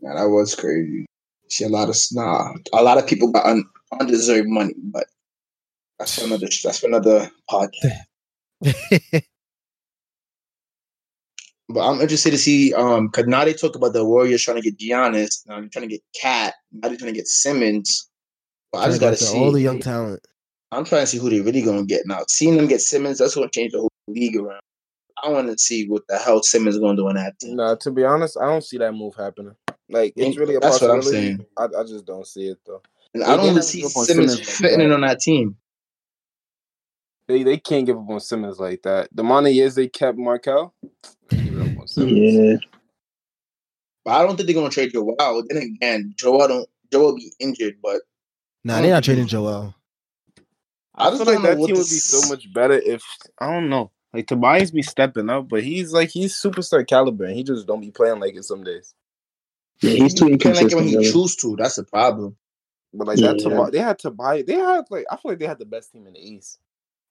Yeah, that was crazy. See a lot of nah, a lot of people got un, undeserved money, but that's for another that's for another podcast. <laughs> But I'm interested to see um because now they talk about the Warriors trying to get Giannis, now they're trying to get Cat, now they're trying to get Simmons. But I just gotta see all the young talent. I'm trying to see who they really gonna get now. Seeing them get Simmons, that's gonna change the whole league around. I want to see what the hell Simmons is gonna do in that team. Nah, to be honest, I don't see that move happening. Like it's really a That's what I'm possibility. saying. I, I just don't see it though. And They I don't even see give up on Simmons, Simmons fitting in on that team. They they can't give up on Simmons like that. The amount of years they kept Markelle, they give it up on Simmons. yeah. But I don't think they're gonna trade Joel. Then again, Joel don't Joel be injured, but Nah, they're not trading Joel. I I just feel like that team would be so much better if I don't know. Like Tobias be stepping up, but he's like he's superstar caliber, and he just don't be playing like it some days. Yeah, he's too he can't like inconsistent. when he really. choose to. That's a problem. But like that, Yeah. Tobias, they had Tobias. They had like I feel like they had the best team in the East.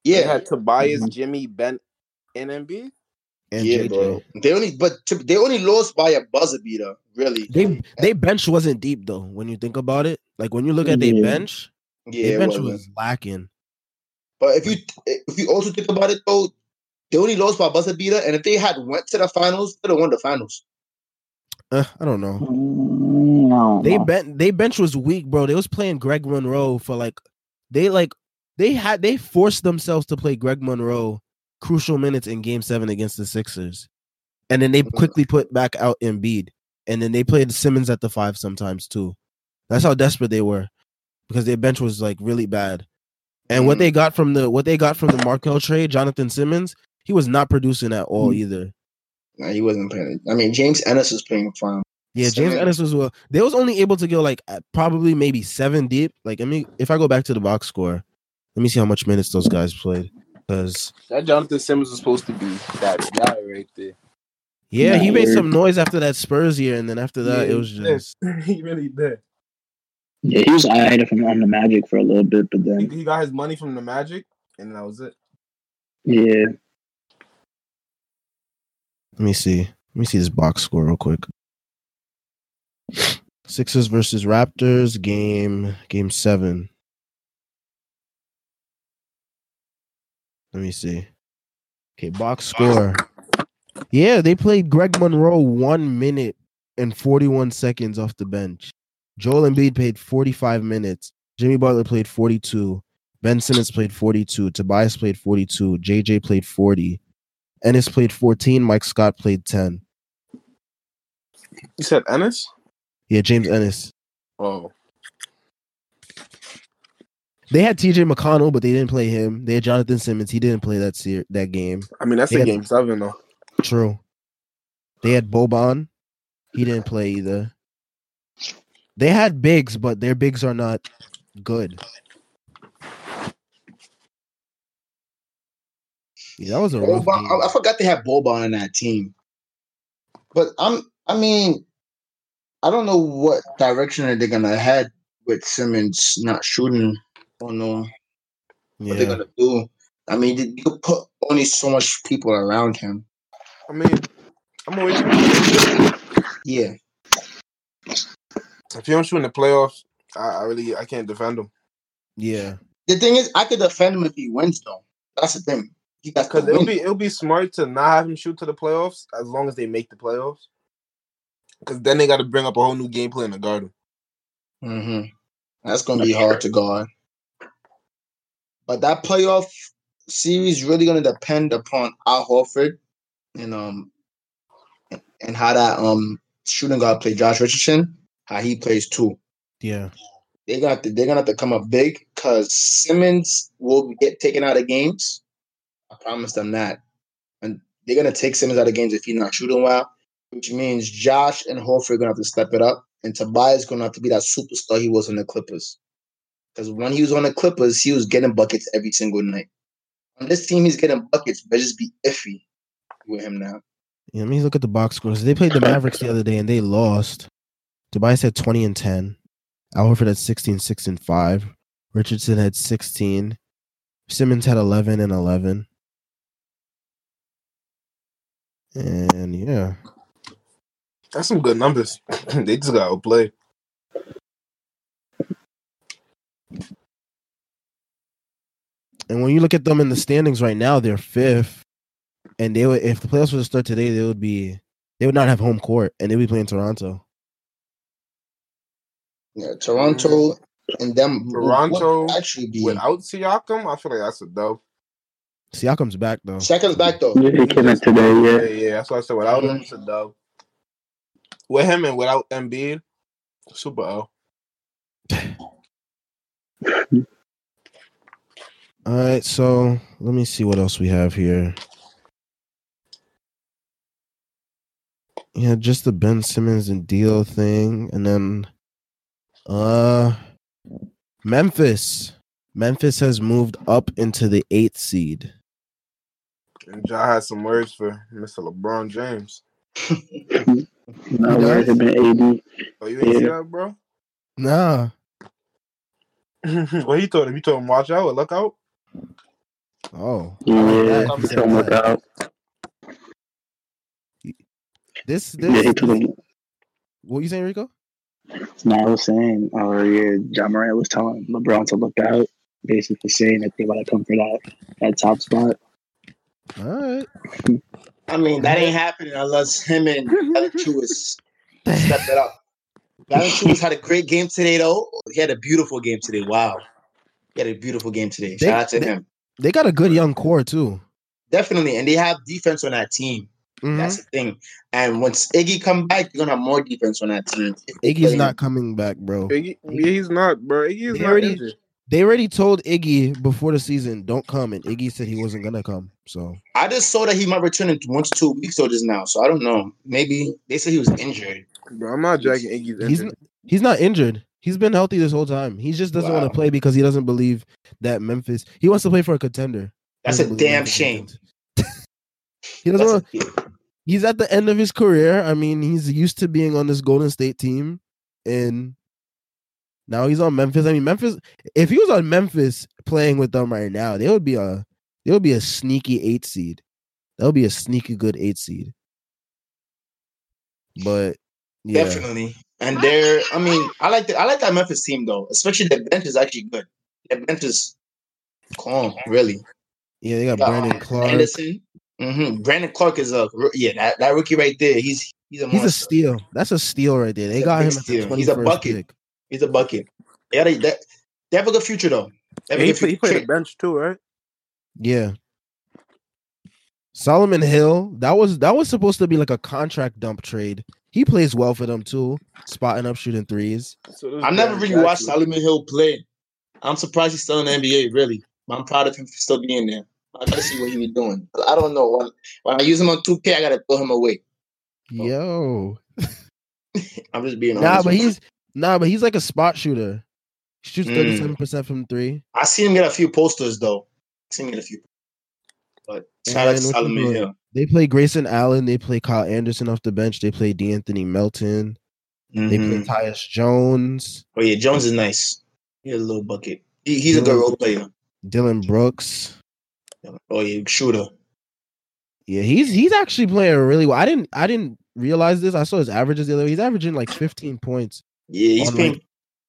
Yeah, they had Tobias, Mhm. Jimmy, Ben, and Embiid. And yeah, JJ. bro. They only but to, they only lost by a buzzer beater. Really. They they bench wasn't deep though. When you think about it, like when you look at their bench, yeah, their it bench wasn't. was lacking. But if you if you also think about it though, they only lost by buzzer beater, and if they had went to the finals, they'd have won the finals. Uh, I don't know. Mm, They know. bench they bench was weak, bro. They was playing Greg Monroe for like they like they had they forced themselves to play Greg Monroe crucial minutes in Game Seven against the Sixers, and then they Mhm. quickly put back out Embiid, and then they played Simmons at the five sometimes too. That's how desperate they were because their bench was like really bad. And what Mhm. they got from the what they got from the Markelle trade, Jonathan Simmons, he was not producing at all Mhm. either. Nah, he wasn't playing. I mean, James Ennis was playing fine. Yeah, James Simmons- Ennis was well. They was only able to go like probably maybe seven deep. Like I mean, if I go back to the box score, let me see how much minutes those guys played. Because That Jonathan Simmons was supposed to be that guy right there. yeah, he made some noise after that Spurs year, and then after that, Yeah, it was just <laughs> he really did. Yeah, he was alright from on the Magic for a little bit, but then he got his money from the Magic, and that was it. yeah, let me see. Let me see this box score real quick. Sixers versus Raptors game game seven. Let me see. Okay, box score. Yeah, they played Greg Monroe one minute and 41 seconds off the bench. Joel Embiid played 45 minutes. Jimmy Butler played 42. Ben Simmons played 42. Tobias played 42. JJ played 40. Ennis played 14. Mike Scott played 10. You said Ennis? Yeah, James Ennis. Oh, They had T.J. McConnell, but they didn't play him. They had Jonathan Simmons. He didn't play that ser- that game. I mean that's Yeah. in game seven though. True. They had Boban. He didn't play either. They had bigs, but their bigs are not good. Yeah, that was a rough game. I, I forgot they had Boban on that team. But I'm I mean, I don't know what direction they're gonna head with Simmons not shooting. I don't know what they're gonna do. I mean, you you could put only so much people around him. I mean, I'm always Yeah. If you don't shoot in the playoffs, I, I really I can't defend him yeah. The thing is, I could defend him if he wins, though. That's the thing. He got to because it'll be it'll be smart to not have him shoot to the playoffs as long as they make the playoffs. Because then they got to bring up a whole new game plan to guard him. hmm That's gonna be hard to guard. But that playoff series really gonna depend upon Al Horford and um and how that um shooting guard play Josh Richardson, how he plays too. Yeah. They're gonna they're gonna have to come up big because Simmons will get taken out of games. I promise them that. And they're gonna take Simmons out of games if he's not shooting well, which means Josh and Horford are gonna have to step it up, and Tobias gonna have to be that superstar he was on the Clippers. Because when he was on the Clippers, he was getting buckets every single night. On this team, he's getting buckets, but just be iffy with him now. Yeah, let me look at the box scores. They played the Mavericks the other day and they lost. Tobias had 20 and 10. Al Horford had 16, 6 and 5. Richardson had 16. Simmons had 11 and 11. And yeah, That's some good numbers. <clears throat> they just got to play. and when you look at them in the standings right now, they're fifth. And they would, if the playoffs were to start today, they would be, they would not have home court, and they'd be playing Toronto. Yeah, Toronto and them Toronto actually be Without Siakam, I feel like that's a dub. Siakam's back though. Siakam's back though. Yeah, he came in today. Yeah, Yeah, yeah, that's what I said. Without him, it's a dub. With him and without Embiid, super L. <laughs> All right, so let me see what else we have here. Yeah, just the Ben Simmons and deal thing, and then uh Memphis. Memphis has moved up into the eighth seed. And Ja had some words for Mr. LeBron James. no worries. Him and AD. Oh, you ain't see that, bro? Nah. <laughs> what he told him? He told him, watch out, look out. Oh. Yeah, that. he told him look out. This Yeah, he told him. what you saying, Rico? No, I was saying, or yeah, Ja Morant was telling LeBron to look out, basically saying that they want to come for that that top spot. All right. I mean, that ain't <laughs> happening unless him and Valanciunas step it up. Valanciunas had a great game today, though. He had a beautiful game today. Wow, he had a beautiful game today. They- Shout out to they- him. They got a good young core too. Definitely, and they have defense on that team. Mhm. That's the thing. And once Iggy come back, you're gonna have more defense on that team. Iggy's play not coming back, bro. Iggy, yeah, he's not, bro. Iggy is They not already- injured. They already told Iggy before the season, don't come, and Iggy said he wasn't gonna come. So I just saw that he might return in one to two weeks or just now. So I don't know. Maybe they said he was injured. Bro, I'm not dragging Iggy's he's injured. he's not injured. He's been healthy this whole time. He just doesn't want to play because he doesn't believe that Memphis. He wants to play for a contender. That's a damn shame. wins. He doesn't. Wanna- he's at the end of his career. I mean, he's used to being on this Golden State team, and now he's on Memphis. I mean, Memphis. If he was on Memphis playing with them right now, they would be a they would be a sneaky eight seed. That would be a sneaky good eight seed. But yeah, Definitely. And they're I mean, I like the I like that Memphis team though. Especially the bench is actually good. The bench is calm, really. yeah, they got Yeah, Brandon Clarke. Anderson. Hmm Brandon Clarke is a yeah, that, that rookie right there. He's he's a He's a steal. That's a steal right there. They He's a got him at the steal. He's a bucket. pick. He's a bucket. They, gotta- they, they have a good future though. They have a he, good he future. played bench too, right? Yeah. Solomon Hill, that was that was supposed to be like a contract dump trade. He plays well for them too, spotting up, shooting threes. So I never really watched Jackson. Solomon Hill play. I'm surprised he's still in the NBA, really. I'm proud of him for still being there. I gotta see what he was doing. I don't know. When, when I use him on 2K, I gotta throw him away. Yo, <laughs> I'm just being honest. nah, but he's nah, but he's like a spot shooter. He shoots Mm. thirty seven percent from three. I see him get a few posters though. I seen him get a few. But shout out to Solomon? Hill. They play Grayson Allen. They play Kyle Anderson off the bench. They play De'Anthony Melton. They play Mhm. Tyus Jones, Oh yeah, Jones is nice. He's a little bucket. He, he's a good role player. Dillon Brooks. Oh yeah, shooter. Yeah, he's he's actually playing really well. I didn't I didn't realize this. I saw his averages the other day. He's averaging like 15 points Yeah, he's On, playing. like-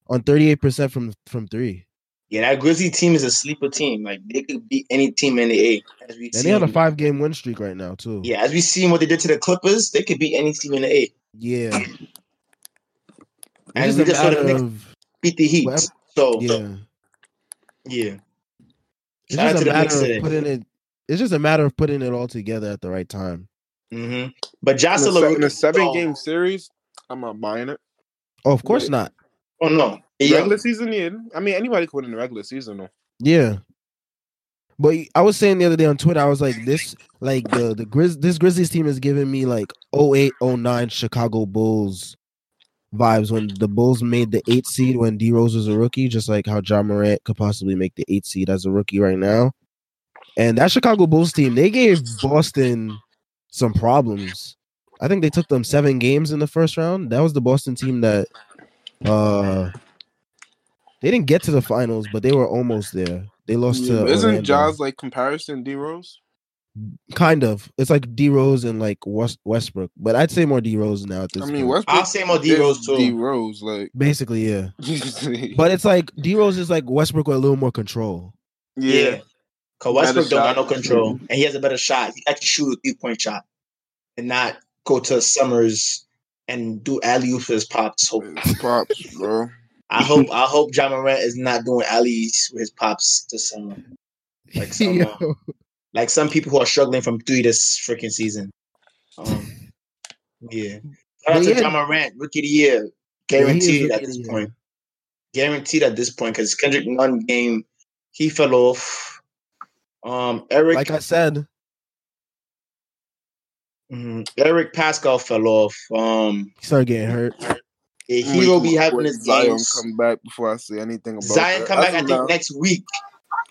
on 38% from from three. yeah, that Grizzly team is a sleeper team. Like they could beat any team in the A. As we And they on a five game win streak right now, too. Yeah, as we seen what they did to the Clippers, they could beat any team in the A. Yeah. And we just just saw the of beat the Heat. So yeah. yeah. It's Shout out just to a the matter Knicks of today. putting it it's just a matter of putting it all together at the right time. hmm But In Jocelyn a, in LaRue- a seven oh, game series, I'm not buying it. Oh, of course Right. not. Oh no, yeah. Regular season, yeah. I mean, anybody could win in the regular season, though. Yeah. But I was saying the other day on Twitter, I was like, this like the the Grizz this Grizzlies team is giving me like 08, 09 Chicago Bulls vibes when the Bulls made the eight seed when D Rose was a rookie, just like how Ja Morant could possibly make the eight seed as a rookie right now. And that Chicago Bulls team, they gave Boston some problems. I think they took them seven games in the first round. That was the Boston team that uh they didn't get to the finals, but they were almost there. They lost to Isn't Orlando. Jaws like comparison D Rose? Kind of. It's like D Rose and like West Westbrook, but I'd say more D Rose now at this. I mean, point. Westbrook. I'll say more D Rose too. D Rose, like, basically, yeah. <laughs> but But it's like D Rose is like Westbrook with a little more control. Yeah. Cause Westbrook don't got no control, and he has a better shot. He can actually shoot a three point shot, and not go to Summers and do alley oops his pops. Hope Pops, <laughs> bro. I hope I hope Ja Morant is not doing alleys with his pops to summer. <laughs> Like some Yo. Like some people who are struggling from three this freaking season. Um, yeah. Shout out But to yeah. Ja Morant, rookie of the year, Yeah, he is guaranteed rookie at this point. Guaranteed at this point because Kendrick Nunn game he fell off. Um, Eric like I said, mhm, Eric Paschall fell off. Um, he started getting hurt. yeah, he will be having When his Zion games. come back before I say anything about Zion that. come back, I As think now, next week.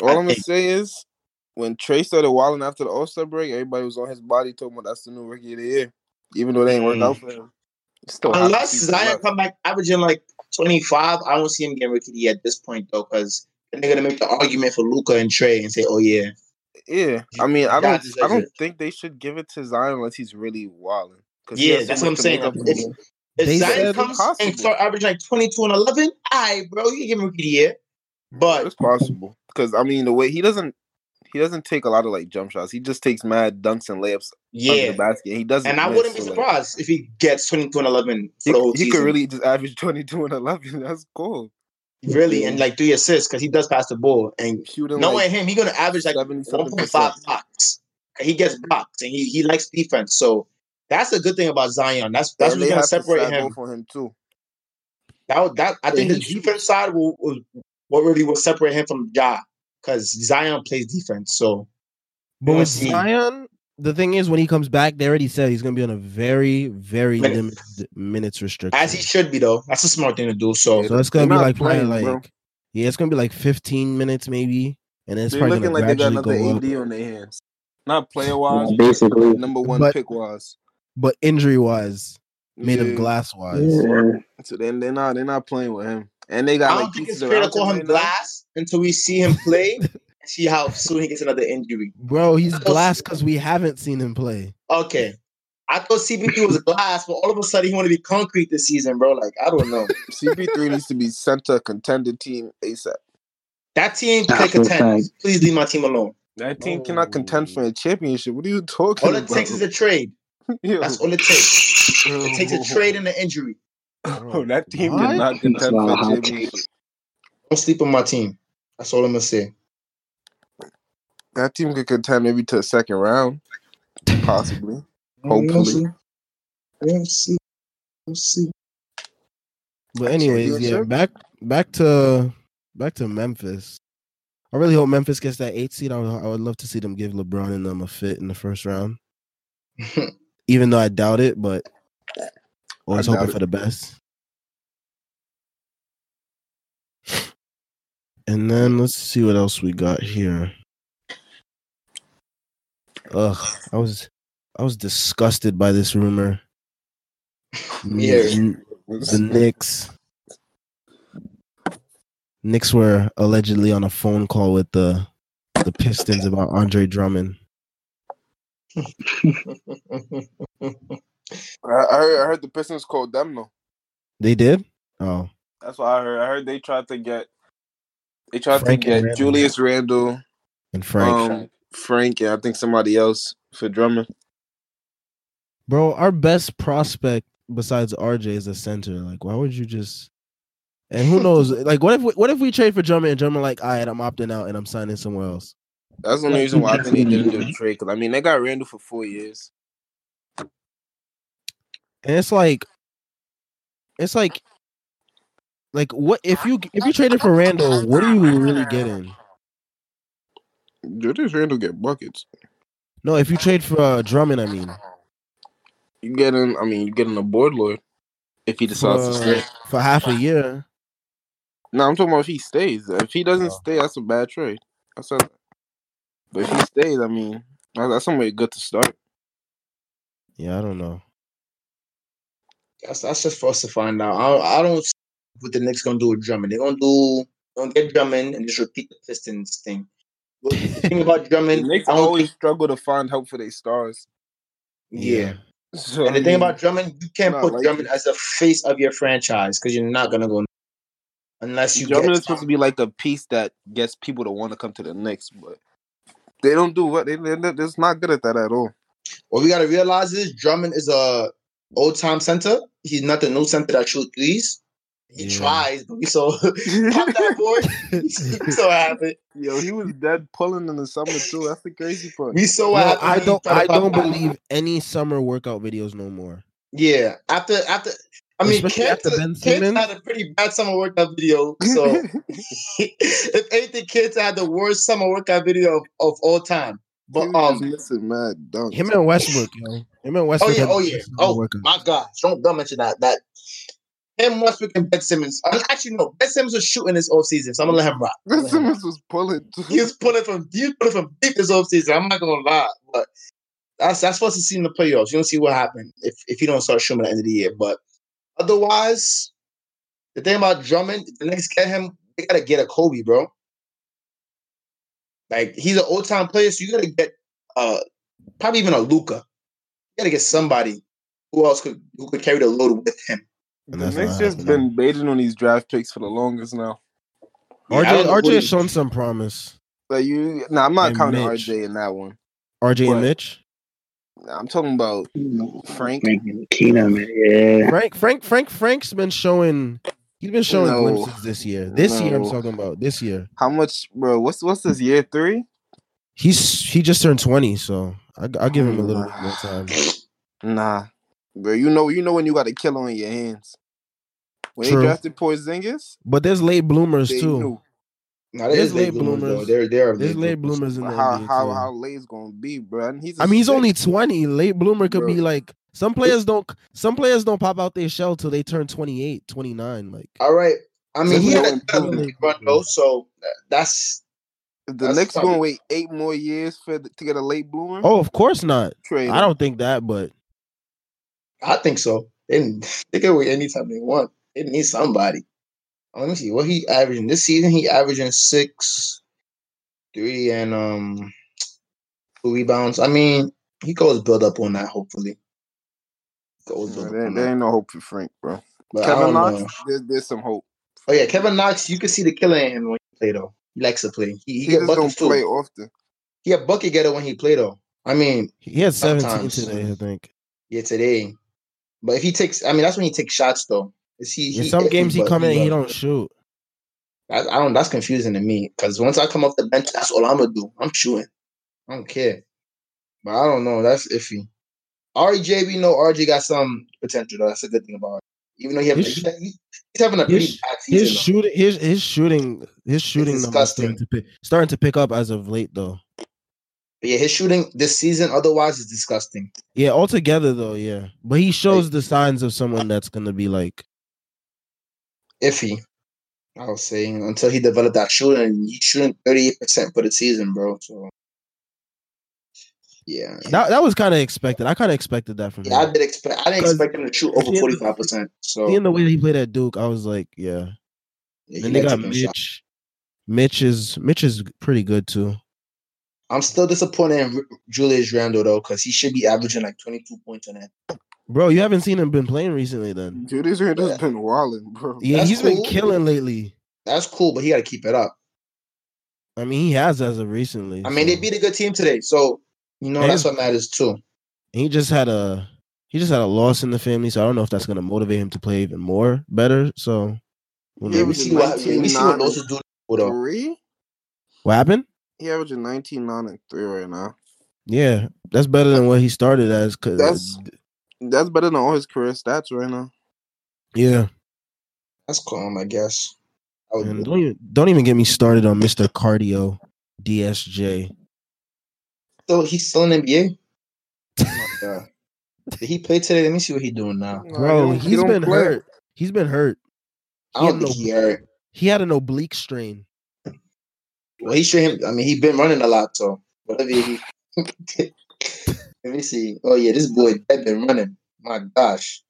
All I I'm gonna say is when Trae started wilding after the All Star break, everybody was on his body talking about that's the new rookie of the year, even though they ain't work Mm. out for him. Still half the Unless Zion come back averaging like 25, I don't see him getting rookie of the year at this point though, because they're gonna make the argument for Luka and Trae and say, "Oh yeah, Yeah, I mean, I don't, I don't think they should give it to Zion unless he's really wilding. yeah." That's what I'm saying. If, if Zion comes possible. and start averaging like 22 and 11, I bro, you can give him rookie of the year. But it's possible because I mean, the way he doesn't, he doesn't take a lot of like jump shots. He just takes mad dunks and layups under yeah, the basket. He doesn't, and I miss, wouldn't be so, like, surprised if he gets 22 and 11 for He, the whole he season. could really just average twenty two and eleven. <laughs> That's cool. really and like three assists because he does pass the ball and Shooting knowing like him, he's gonna average like seventy 1.5 blocks. He gets blocks and he, he likes defense. So that's the good thing about Zion. That's that's And what's gonna separate him. on him too. That that I think Yeah, the defense side will, will what really will separate him from Ja because Zion plays defense. So But with see. Zion, the thing is, when he comes back, they already said he's going to be on a very, very Minutes. limited minutes restriction. as he should be though, that's a smart thing to do. So so it's going to be like probably playing, like bro. yeah, it's going to be like 15 minutes maybe, and then it's They're probably looking going like to they got another go up. On their hands. Not player wise, basically. number one But- pick wise. But injury wise, made Yeah. of glass wise, Yeah. So then they're not they're not playing with him. And they got I don't like think it's fair to call him right now. glass until we see him play <laughs> see how soon he gets another injury. bro, he's glass because we haven't seen him play. Okay. I thought CP3 was glass, but all of a sudden he want to be concrete this season, bro. Like, I don't know. <laughs> CP3 needs to be sent to a contender team ASAP. That team can That's contend. Please leave my team alone. That team cannot contend for a championship. What are you talking about? All it about? takes is a trade. <laughs> Yo. That's all it takes. It takes a trade and an injury. Oh, that team What? cannot contend for not a a hot championship. Don't sleep on my team. That's all I'm gonna say. That team could contend maybe to the second round, possibly. hopefully. We'll Hopefully. see. We'll see. But anyways, yeah, sir. back back to back to Memphis. I really hope Memphis gets that eight seed. I would, I would love to see them give LeBron and them a fit in the first round, <laughs> even though I doubt it. But always hoping it. for the best. And then let's see what else we got here. Ugh, I was I was disgusted by this rumor. <laughs> Yeah. The Knicks. Knicks were allegedly on a phone call with the the Pistons about Andre Drummond. <laughs> I, I heard, I heard the Pistons called them though. They did? Oh, That's what I heard. I heard they tried to get they tried Frank to get Randle. Julius Randle, and Frank. um, Frank, and I think somebody else for Drummond. Bro, our best prospect besides RJ is a center. Like, why would you just and who knows? <laughs> like, what if we, what if we trade for Drummond and Drummond like, all right, I'm opting out and I'm signing somewhere else. That's the only reason why I think they didn't do the trade. Because I mean, they got Randle for four years. And it's like, it's like, like what if you if you traded for Randle? What are you really getting? Julius Randle get buckets. No, if you trade for uh, Drummond, I mean, You getting? I mean, you getting a board lord if he decides to stay. for half a year. No, I'm talking about if he stays. If he doesn't Oh. stay, that's a bad trade. I said that. But if he stays, I mean, that- that's somewhere good to start. Yeah, I don't know. That's that's just for us to find out. I, I don't see what the Knicks gonna do with Drummond. They're gonna do gonna get Drummond and just repeat the Pistons thing. But the thing about <laughs> The Drummond, Knicks I always think, struggle to find help for their stars. yeah. So, And the I thing mean, about Drummond, you can't put like Drummond it. as the face of your franchise because you're not gonna go unless you Drummond is supposed to be like a piece that gets people to want to come to the Knicks, but they don't do what they, they they're not good at that at all. What we gotta realize is Drummond is a old time center. He's not the new center that shoot threes. He Yeah. tries, but we so <laughs> pop <laughs> that boy. we <laughs> so happy. Yo, he was dead pulling in the summer too. That's the crazy part. We so No, happy. I don't. I don't that. believe any summer workout videos no more. Yeah, after after I mean, Especially Kent, after Ben Kent had a pretty bad summer workout video. So if anything, Kent had the worst summer workout video of, of all time. He But was just um, missing mad dunks. Him and Westbrook, yo. Him and Westbrook. oh yeah, oh yeah, oh workout. my gosh, don't don't mention that. That him Westbrook and Ben Simmons. Actually, no, Ben Simmons was shooting this off season, so I'm gonna let him rock. Ben gonna let him rock. Simmons was pulling. Too. He was pulling from he was pulling from deep this off season. I'm not gonna lie, but that's that's supposed to see in the playoffs. You don't see what happened if if you don't start shooting at the end of the year. But otherwise, the thing about Drummond, the Knicks get him, they gotta get a Kobe, bro. Like he's an old time player, so you gotta get uh probably even a Luka. You gotta get somebody who else could who could carry the load with him. The And that's Knicks just been baiting on these draft picks for the longest now. Yeah, RJ, RJ has shown some promise. But you, nah, I'm not And counting Mitch. RJ in that one. RJ What? and Mitch. Nah, I'm talking about Frank. Frank and Tina, man. Yeah. Frank, Frank, Frank, Frank's been showing. He's been showing No. glimpses this year. This year, I'm talking about. This year, How much, bro? What's what's this year three? he's he just turned 20, so I, I'll give him a little bit more time. <sniffs> Nah, bro. You know, you know when you got a killer on your hands. When True. they drafted Porzingis, But there's late bloomers too. knew No, there's There's late late bloomers. bloomers. Though. They're they're There's late bloomers in the how NBA how too. how late it's gonna be, bro. And he's a I mean, he's only 20. Late bloomer could Bro. be like some players don't. Some players don't pop out their shell till they turn 28, 29. Like All right. I mean, he had a improvement. good run though, so uh, that's the That's Knicks gonna wait eight more years for the, to get a late bloomer. oh, of course not. trade. I don't think that, but I think so. They they can wait anytime they want. They need somebody. Let me see what he averaging this season. He averaging six, three, and um two rebounds. I mean, he goes build up on that. Hopefully, goes build Nah, up there, there ain't no hope for Frank, bro. But Kevin Knox, there's, there's some hope. Oh yeah, Kevin Knox. You can see the killer in him when he play though. He likes to play. He, he, He, get just don't buckets play often. He a bucket getter when he play though. I mean, he had 17 Sometimes. today, I think. yeah, today. But if he takes, I mean, that's when he takes shots though. Is he? In he some games he but come in and he don't shoot. I, I don't. That's confusing to me because once I come off the bench, that's all I'm gonna do. I'm shooting. I don't care. But I don't know. That's iffy. RJ, we know RJ got some potential. Though. That's a good thing about it. Even though he have, His- he, he- he's having a pretty his- bad His shooting, his his shooting, his shooting numbers disgusting. starting to pick, starting to pick up as of late, though. But yeah, his shooting this season otherwise is disgusting. Yeah, altogether though, yeah. But he shows the signs of someone that's gonna be like, Iffy. I was saying until he developed that shooting, he's shooting thirty eight percent for the season, bro. So yeah, that. That was kind of expected. I kind of expected that from yeah, I him. did expect. I didn't 'Cause expect him to shoot over forty five percent. So Seeing the way that he played at Duke, I was like, yeah. yeah, Then he they gotta got take them shots. Mitch. Mitch is Mitch is pretty good too. I'm still disappointed in Julius Randle though, because he should be averaging like 22 points on that. Bro, you haven't seen him been playing recently then. Julius Randle's Yeah. been walling, bro. Yeah, That's he's been killing lately. That's cool, but he got to keep it up. I mean, he has as of recently. I mean, they beat a good team today, so you know And that's what matters too. he just had a he just had a loss in the family, so I don't know if that's gonna motivate him to play even more better. So who Yeah, we see what we see what losses do though. Three? what happened? He averaging 19, 9, and 3 right now. Yeah, that's better than what he started as. Cause That's- That's better than all his career stats right now. yeah, That's calm, I guess. I would don't even don't even get me started on Mister Cardio, DSJ. So he's still in the NBA. <laughs> Oh my god. Did he play today? Let me see what he's doing now. Bro, he don't- he he's been play. hurt. He's been hurt. I don't He think had he hurt. He had an oblique strain. Well, he should him. I mean, he's been running a lot, so whatever he. <laughs> Let me see. Oh yeah, this boy dead been running. My gosh.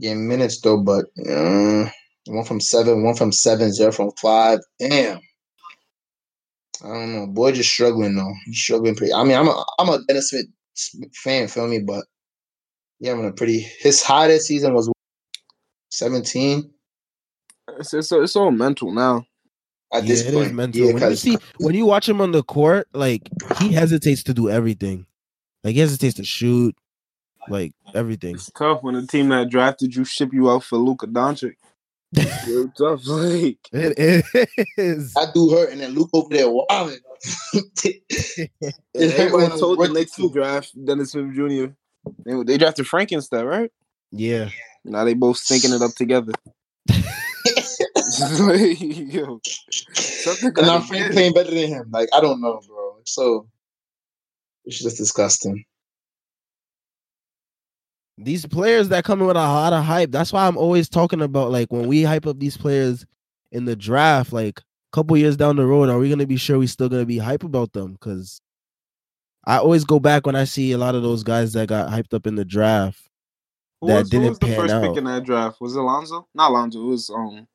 Getting minutes though, but uh, one from seven, one from seven, zero from five. Damn. I don't know. Boy, just struggling though. He's struggling pretty. I mean, I'm a I'm a Dennis Smith fan, feel me, but yeah, having a pretty. His high this season was seventeen. It's, it's, it's all mental now. At Yeah, this it point, is mental. Yeah, when you 'cause- see when you watch him on the court, like he hesitates to do everything. Like he hesitates to shoot, like everything. It's tough when the team that drafted you ship you out for Luka Doncic. Real tough. Like, It is. I do hurt, and then Luke over there wilding. and It hurt when everybody I told the working Knicks to too. draft Dennis Smith Jr. They, they drafted Frank instead, right? Yeah. Now they both syncing it up together. <laughs> Yo, and now gotta Frank playing better than him. Like I don't know, bro. So it's just disgusting. These players that come in with a lot of hype. That's why I'm always talking about like when we hype up these players in the draft, like a couple years down the road, are we gonna be sure we still gonna be hype about them? Because I always go back when I see a lot of those guys that got hyped up in the draft. Who that was, who didn't was the pan first out. pick in that draft? Was it Alonzo? Not Alonzo. It was um.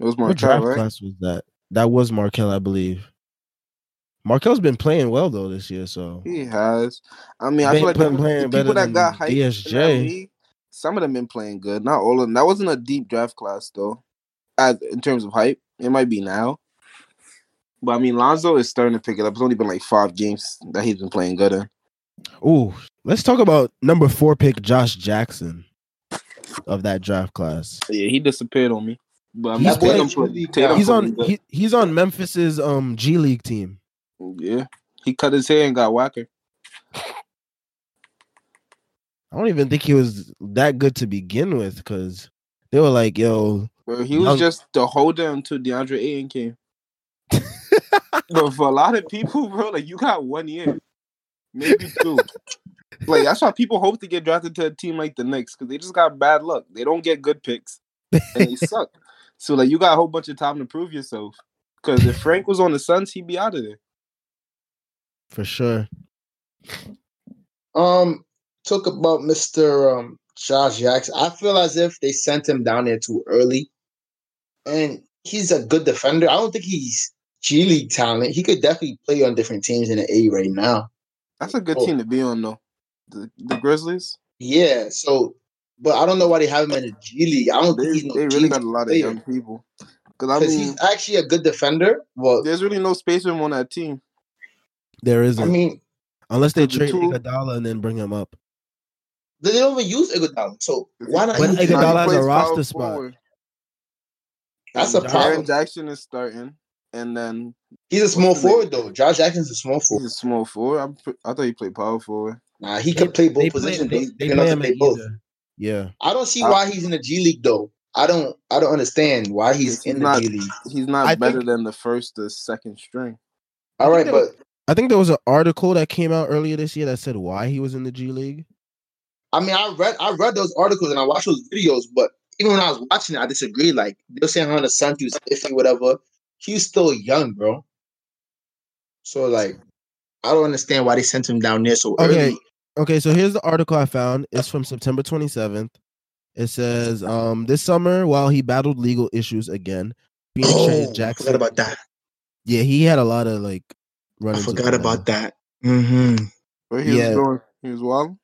It was What Markelle, draft right? class was that? That was Markelle, I believe. Markelle's been playing well though this year, so He has. I mean, I feel like playing- the, playing the people that got hyped DSJ. league, some of them been playing good. Not all of them. That wasn't a deep draft class though. As in terms of hype, it might be now. But I mean, Lonzo is starting to pick it up. It's only been like five games that he's been playing good in. Ooh, let's talk about number four pick Josh Jackson of that draft class. Yeah, he disappeared on me. But I mean, He's playing- He's on he, he's on Memphis's um G League team. Yeah, he cut his hair and got whacker. I don't even think he was that good to begin with because they were like, yo, Bro, he was Young- just the holder until DeAndre Ayton came. but for a lot of people, bro, like you got one year, maybe two. like that's why people hope to get drafted to a team like the Knicks because they just got bad luck. They don't get good picks and they suck. <laughs> So like you got a whole bunch of time to prove yourself. Because if Frank was on the Suns, he'd be out of there. For sure. Um, talk about Mister um Josh Jackson. I feel as if they sent him down there too early, and he's a good defender. I don't think he's G League talent. He could definitely play on different teams in the A right now. That's a good Oh. team to be on though. The, the Grizzlies, Yeah. So, but I don't know why they have him in the G League. I don't they, think he's no they really League got a lot of player. young people. Because I mean, he's actually a good defender. Well, there's really no space for him on that team. There isn't. I mean, Unless they the trade two- Iguodala and then bring him up. they don't even use Iguodala. So why not? But? Iguodala has a roster spot. forward. That's a Jaren problem. Jaren Jackson is starting. and then He's a small What's the forward though. Josh Jackson's a small forward. he's a small forward. I, pre- I thought he played power forward. Nah, he could play both positions. They, but they play play both. either. Yeah. I don't see I- why he's in the G League though. I don't. I don't understand why he's He's in the G League. He's not I better think- than the first or second string. All right, but I think there was an article that came out earlier this year that said why he was in the G League. I mean, I read I read those articles and I watched those videos, but even when I was watching it, I disagreed. Like they're saying Hunter Santi was iffy, whatever. He's still young, bro. So like, I don't understand why they sent him down there so Okay. early. Okay, so here's the article I found. It's from September 27th. It says, um, this summer, while he battled legal issues again, Phoenix Oh, Jackson. about that. Yeah, he had a lot of like I run. forgot about that. Mm-hmm. But he Yeah. was going. He was wild.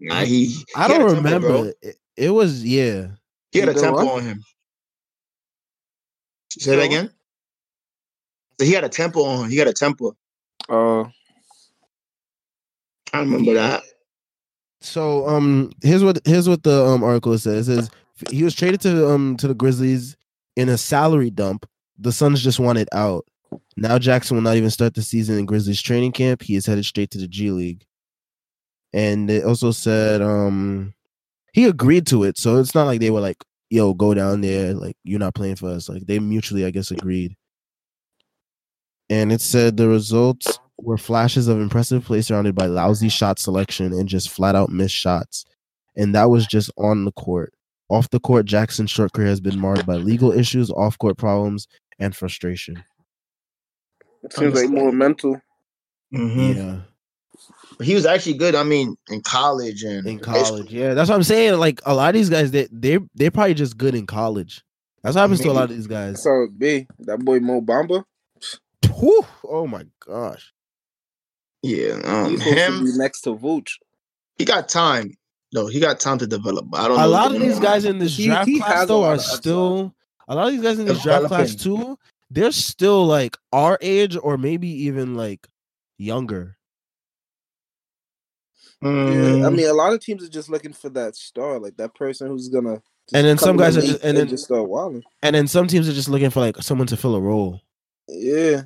Nah, he. I he don't a tempo, remember. bro. It, it was yeah. He had a He did tempo what? on him. Say that again. So he had a tempo on. He had a tempo. Uh, I remember that. So um, here's what here's what the um article says. It says he was traded to um to the Grizzlies in a salary dump. The Suns just wanted out. Now Jackson will not even start the season in Grizzlies training camp. He is headed straight to the G League. And they also said um he agreed to it. So it's not like they were like, yo, go down there, like you're not playing for us. Like they mutually, I guess, agreed. And it said the results were flashes of impressive play surrounded by lousy shot selection and just flat out missed shots. And that was just on the court. Off the court, Jackson's short career has been marred by legal issues, off court problems, and frustration. It seems like more mental. Mhm. Yeah. He was actually good. I mean, in college and In college. Yeah. That's what I'm saying. Like a lot of these guys, they they they're probably just good in college. That's what happens to a lot of these guys. So B, that boy Mo Bamba, Whew, oh my gosh. Yeah, um, he's supposed to him. be next to Vooch. He got time. No, he got time to develop. But I don't. a know lot of these guys in this He- draft he class though are of upside. still a lot of these guys in this draft class too. They're still like our age or maybe even like younger. Yeah, I Mm, mean, a lot of teams are just looking for that star, like that person who's gonna. just And then some guys are just- and then- just start wilding. And then some teams are just looking for like someone to fill a role. Yeah,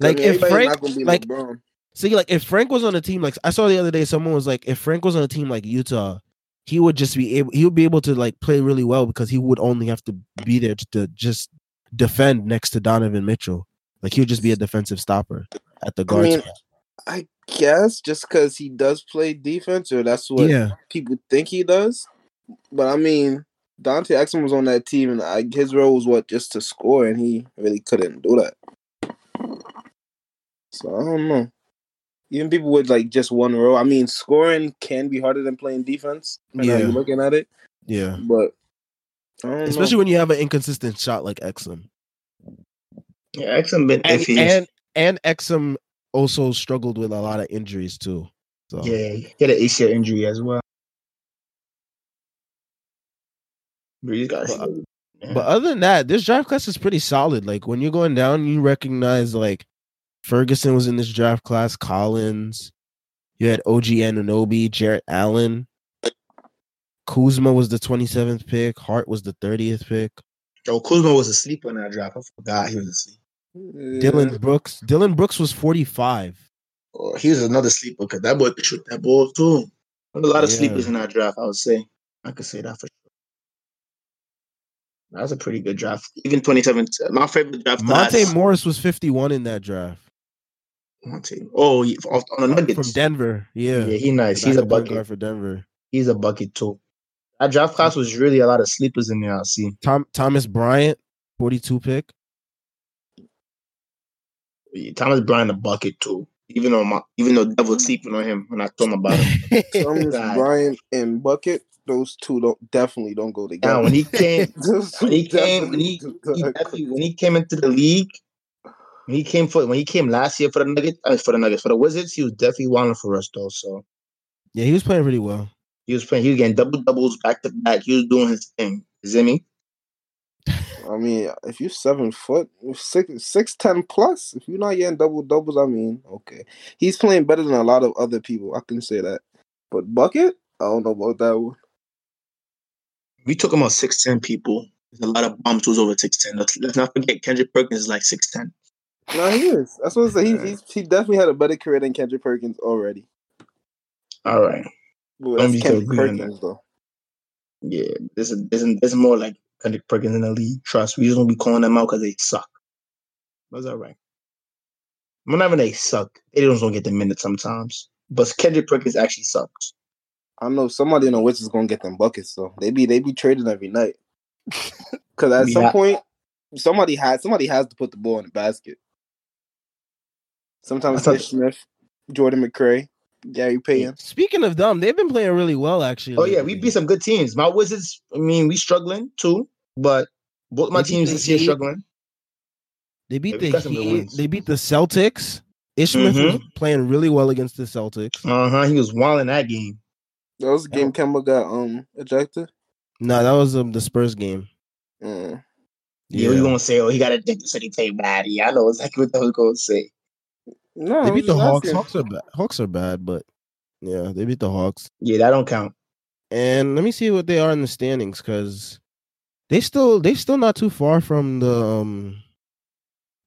Like I mean, if Frank not gonna be like LeBron. see like if Frank was on a team like I saw the other day someone was like if Frank was on a team like Utah, he would just be able he would be able to like play really well because he would only have to be there to just defend next to Donovan Mitchell. Like he would just be a defensive stopper at the I guard mean. I guess just because he does play defense, or that's what Yeah. people think he does. But I mean, Dante Exum was on that team, and I, his role was what just to score, and he really couldn't do that. So I don't know. Even people with like just one role. I mean, scoring can be harder than playing defense. Yeah. you're looking at it. Yeah. But I don't Especially know. when you have an inconsistent shot like Exum. yeah, Exum been And iffy. and, and Exum also struggled with a lot of injuries too. So yeah, he had an ACL injury as well. But he's got. But- But other than that, this draft class is pretty solid. Like when you're going down, you recognize like Ferguson was in this draft class, Collins. You had OG Anunoby, Jarrett Allen. Kuzma was the 27th pick. Hart was the 30th pick. Joe Kuzma was asleep on that draft. I forgot he was asleep. Dillon Brooks. Dillon Brooks was 45. Or he was another sleeper because that boy could shoot that ball too. There was a lot of Yeah. sleepers in that draft. I would say. I could say that for sure. That was a pretty good draft. Even 27. My favorite draft Monte class. Morris was 51 in that draft. Monte. Oh, on the Nuggets. From Denver. Yeah. Yeah, he nice. He's a bucket. for Denver. He's a bucket too. That draft class was really a lot of sleepers in there. I see. Tom Thomas Bryant, 42 pick. Thomas Bryant a bucket too. Even though my, even though Dev was sleeping on him when I told him about him. <laughs> Thomas Bryant and Bucket, those two don't definitely don't go together. Now when he came, <laughs> when he came, when he, he when he came into the league, when he came for when he came last year for the Nuggets, uh, for the Nuggets, for the Wizards, he was definitely wilding for us though. So yeah, he was playing really well. he was playing, he was getting double doubles back to back. He was doing his thing. Zimmy. I mean, if you're seven foot, six six ten plus, if you're not getting double doubles, I mean, okay, he's playing better than a lot of other people. I can say that. But bucket, I don't know about that one. We took about on six ten people. There's a lot of bums who's over six ten. Let's, let's not forget Kendrick Perkins is like six ten. No, he is. That's what I say. He, he's, he definitely had a better career than Kendrick Perkins already. All right. Don't that's so Kendrick Perkins though. Yeah, there's a, there's, a, there's more like Kendrick Perkins in the league. Trust we just gonna be calling them out because they suck. That's all right. Even they suck. They just don't get the minutes sometimes. But Kendrick Perkins actually sucks. I know somebody in the Wizards is gonna get them buckets though. They be they be trading every night. <laughs> Cause at some point, somebody has somebody has to put the ball in the basket. Sometimes I thought- Ish Smith, Jordan McRae, Gary Payton. Speaking of them, they've been playing really well actually. Oh yeah, we lately. beat some good teams. My Wizards, I mean, we struggling too, but both my They teams the this year struggling. They beat Yeah, the got Heat. They beat the Celtics. Ishmael was playing really well against the Celtics. Uh huh. He was wild in that game. That was the game Kemba got um ejected. No, that was um, the Spurs game. Mm. Yeah, we gonna say, oh, he got a so he played bad. Yeah, I know exactly what they was gonna say. No, They beat the Hawks. asking. Hawks are bad. Hawks are bad, but yeah, they beat the Hawks. Yeah, that don't count. And let me see what they are in the standings because they still they still not too far from the um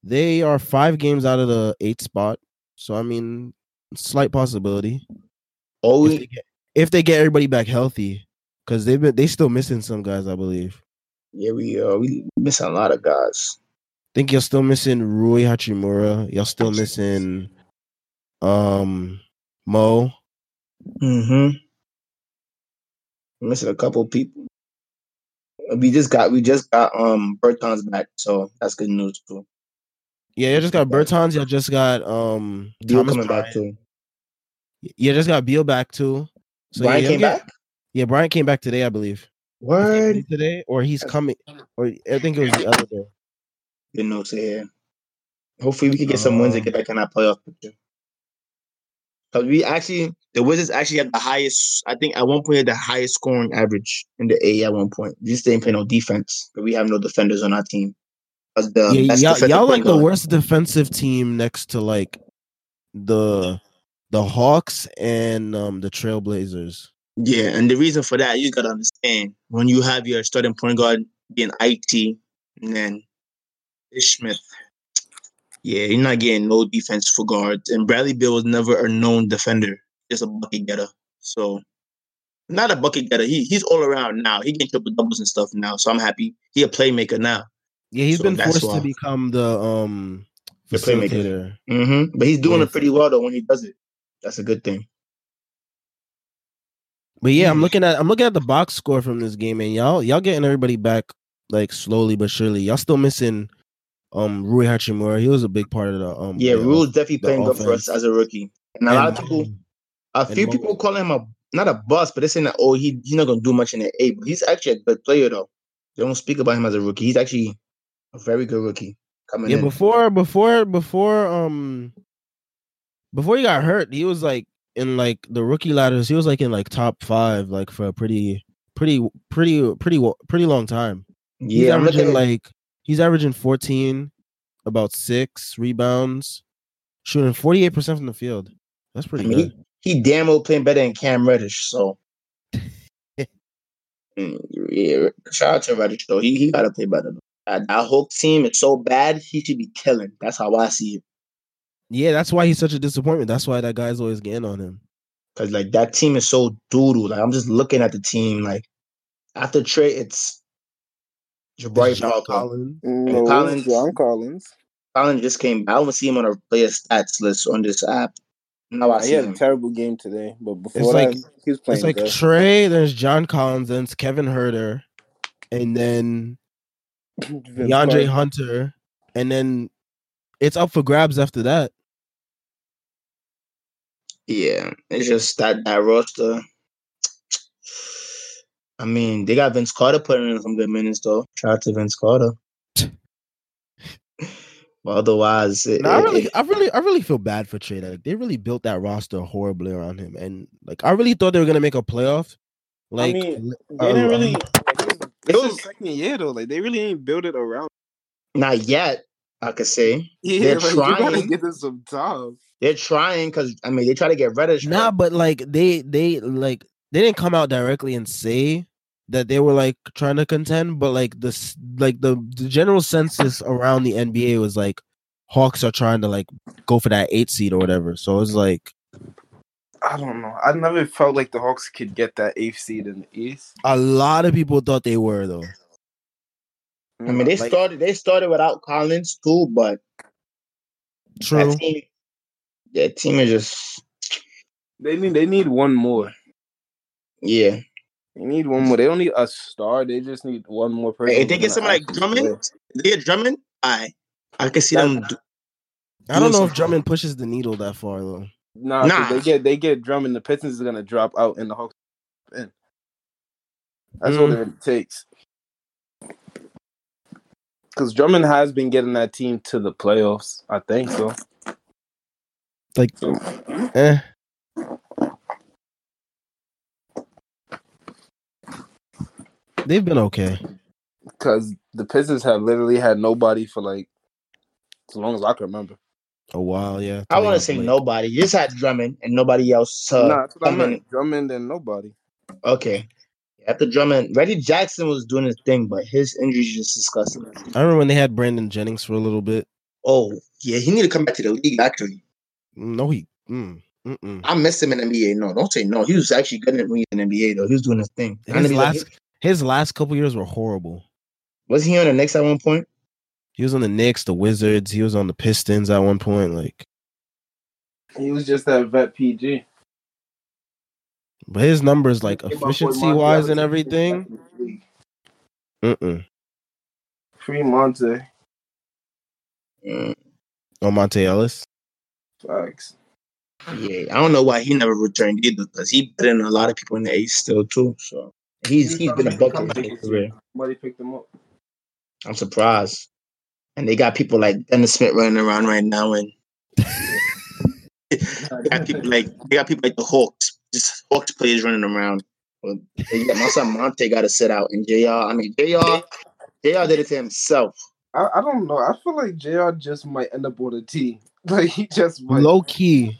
they are five games out of the eighth spot. So I mean slight possibility. Oh, If they get, if they get everybody back healthy. Because they've been they still missing some guys, I believe. yeah, we uh we missing a lot of guys. Think you're still missing Rui Hachimura. You're still missing um Mo. Mm-hmm. Missing a couple people. We just got we just got um Bertans back, so that's good news too. Yeah, you just got Bertans. You just got um Beal Thomas coming back too. You just got Beal back too. So Brian yeah, came yeah, back. Yeah, Brian came back today, I believe. Word. today, or he's coming, or I think it was the other day. Good notes here. Hopefully, we can get some wins and get back in that playoff picture. Because we actually, the Wizards actually had the highest. I think at one point had the highest scoring average in the A. At one point, we just didn't play no defense, but we have no defenders on our team. 'Cause the yeah, y'all, y'all like the worst defensive team next to like the the Hawks and um the Trailblazers. Yeah, and the reason for that, you gotta understand when you have your starting point guard being IT and then Ish Smith. Yeah, you're not getting no defense for guards. And Bradley Beal was never a known defender, just a bucket getter. So not a bucket getter. He he's all around now. He getting triple doubles and stuff now. So I'm happy. He a playmaker now. Yeah, he's So been forced why. to become the um The playmaker. Mm-hmm. But he's doing Yeah. it pretty well though when he does it. That's a good thing. But yeah, I'm looking at I'm looking at the box score from this game, and y'all y'all getting everybody back like slowly but surely. Y'all still missing um Rui Hachimura. He was a big part of the um Yeah, the Rui's definitely the playing good for us as a rookie. And a lot of people A few Mo- people call him a not a bust, but they're saying that oh he he's not gonna do much in the A, but he's actually a good player though. They don't speak about him as a rookie. He's actually a very good rookie coming Yeah, in. before before before um before he got hurt, he was like in like the rookie ladders. He was like in like top five, like for a pretty pretty pretty pretty pretty long time. He's yeah, I'm looking like he's averaging 14, about six rebounds, shooting 48% from the field. That's I pretty mean, good. he, he damn well playing better than Cam Reddish. So <laughs> Mm, yeah, shout out to Reddish though. He he gotta play better. That, that whole team is so bad. He should be killing. That's how I see it. Yeah, that's why he's such a disappointment. That's why that guy's always getting on him. Cause like that team is so doodle. Like I'm just looking at the team. Like after trade, it's Jabari John Parker. Collins. Mm, no, Collins. John Collins. Collins just came. I don't see him on a player stats list on this app. No, I He see had a terrible game today, but before It's that, like- he was playing It's like good. Trae, there's John Collins, then it's Kevin Huerter, and then <laughs> Vince DeAndre Hunter, and then it's up for grabs after that. Yeah, it's just that that roster. I mean, they got Vince Carter putting in some good minutes though. Shout out to Vince Carter. <laughs> but otherwise, it, No, I really, it- I really, I really feel bad for Trae. Like they really built that roster horribly around him, and like I really thought they were gonna make a playoff. Like, mean, uh, They didn't really. Like, It it's was- his second year though. Like they really ain't build it around. not yet. I could say Yeah, They're like, you gotta trying. give them some time. they're trying because I mean they try to get Reddish. Nah, but like they, they like they didn't come out directly and say that they were like trying to contend, but like this, like the, the general census around the NBA was like Hawks are trying to like go for that eight seed or whatever. So it was like I don't know. I never felt like the Hawks could get that eighth seed in the East. a lot of people thought they were though. I mean, they Like- started. They started without Collins too, but True. that team, that team is just they need they need one more. yeah. They need one more. They don't need a star. They just need one more person. Hey, if they get gonna like actually Drummond, they get Drummond, I I can see them. do- I don't know if something. Drummond pushes the needle that far though. Nah, 'cause Nah. they get they get Drummond. The Pistons is gonna drop out, and the Hawks. In. That's all Mm. it takes. Because Drummond has been getting that team to the playoffs. I think so. Like, eh. They've been okay. Because the Pistons have literally had nobody for like as long as I can remember. A while, yeah. I want to say nobody. You just had Drummond and nobody else. Uh, nah, that's what I meant. Drummond and nobody. Okay. After Drummond, Reggie Jackson was doing his thing, but his injuries just disgusting. I remember when they had Brandon Jennings for a little bit. Oh yeah, he need to come back to the league. Actually, No, he. Mm. I miss him in NBA. No, don't say no. He was actually good in in NBA though. He was doing his thing. I His mean, like, last, his last couple years were horrible. was he on the Knicks at one point? He was on the Knicks, the Wizards. He was on the Pistons at one point. Like, He was just that vet PG. but his numbers, like Came up with efficiency wise and everything. Mm-mm. Free Monta. Mm, Oh, Monta Ellis. Facts. yeah, I don't know why he never returned either because he better than a lot of people in the East still too. So he's he's been a bucket his career. Somebody picked him up. I'm surprised. And they got people like Dennis Smith running around right now, and <laughs> they got people like they got people like the Hawks, just Hawks players running around. Well, they got, my son Monta got to sit out, and Jr. I mean Jr. Jr. did it to himself. I, I don't know. I feel like JR just might end up on a team. <laughs> Like he just might. Low key,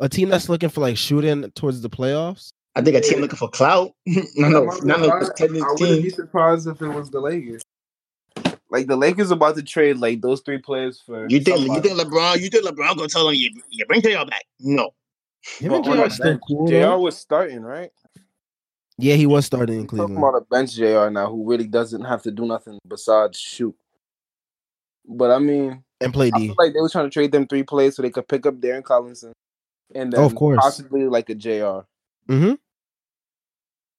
a team that's looking for like shooting towards the playoffs. I think a team looking for clout. <laughs> no, no, no, no, I, contending I wouldn't be surprised if it was the Lakers. Like the Lakers about to trade like those three players for. You think you think LeBron? You think LeBron gonna tell them you, you bring Jr. back? No. Him and JR still cool. JR was starting, right? Yeah, he was starting in Cleveland. Talking about a bench JR now who really doesn't have to do nothing besides shoot. But I mean, and play I D. feel like they were trying to trade them three players so they could pick up Darren Collison and then Oh, of course. possibly like a JR Mm-hmm.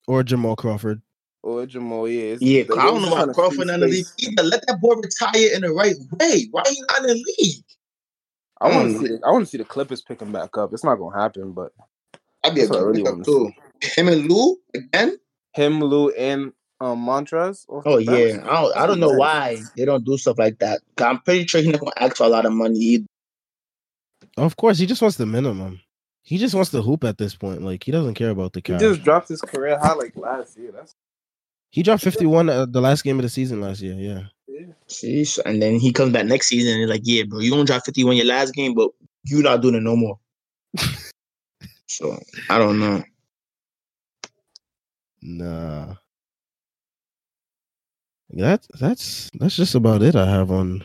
Or Jamal Crawford. or Jamal. Yeah, Yeah, I don't know trying why to Crawford free not in the league either. Let that boy retire in the right way. Why he not in the league? I want Mm. to see. The, I want to see the Clippers pick him back up. It's not gonna happen, but I'd be a That's what good really pickup wanna too. Him and Lou again. him, Lou, and um Montrezl. off the Oh bench. yeah, I don't, I don't know why they don't do stuff like that. I'm pretty sure he's not gonna ask for a lot of money either. Of course, he just wants the minimum. He just wants to hoop at this point. Like he doesn't care about the He just dropped his career high like last year. That's He dropped 51 uh, the last game of the season last year. Yeah. yeah. See, and then he comes back next season and he's like, "Yeah, bro, you gonna drop 51 your last game, but you not doing it no more." <laughs> so I don't know. Nah. That that's that's just about it I have on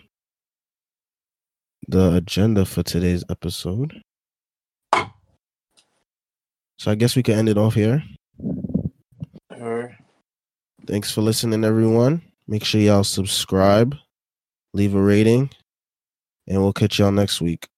the agenda for today's episode. So I guess we can end it off here. Her. Thanks for listening, everyone. Make sure y'all subscribe, leave a rating, and we'll catch y'all next week.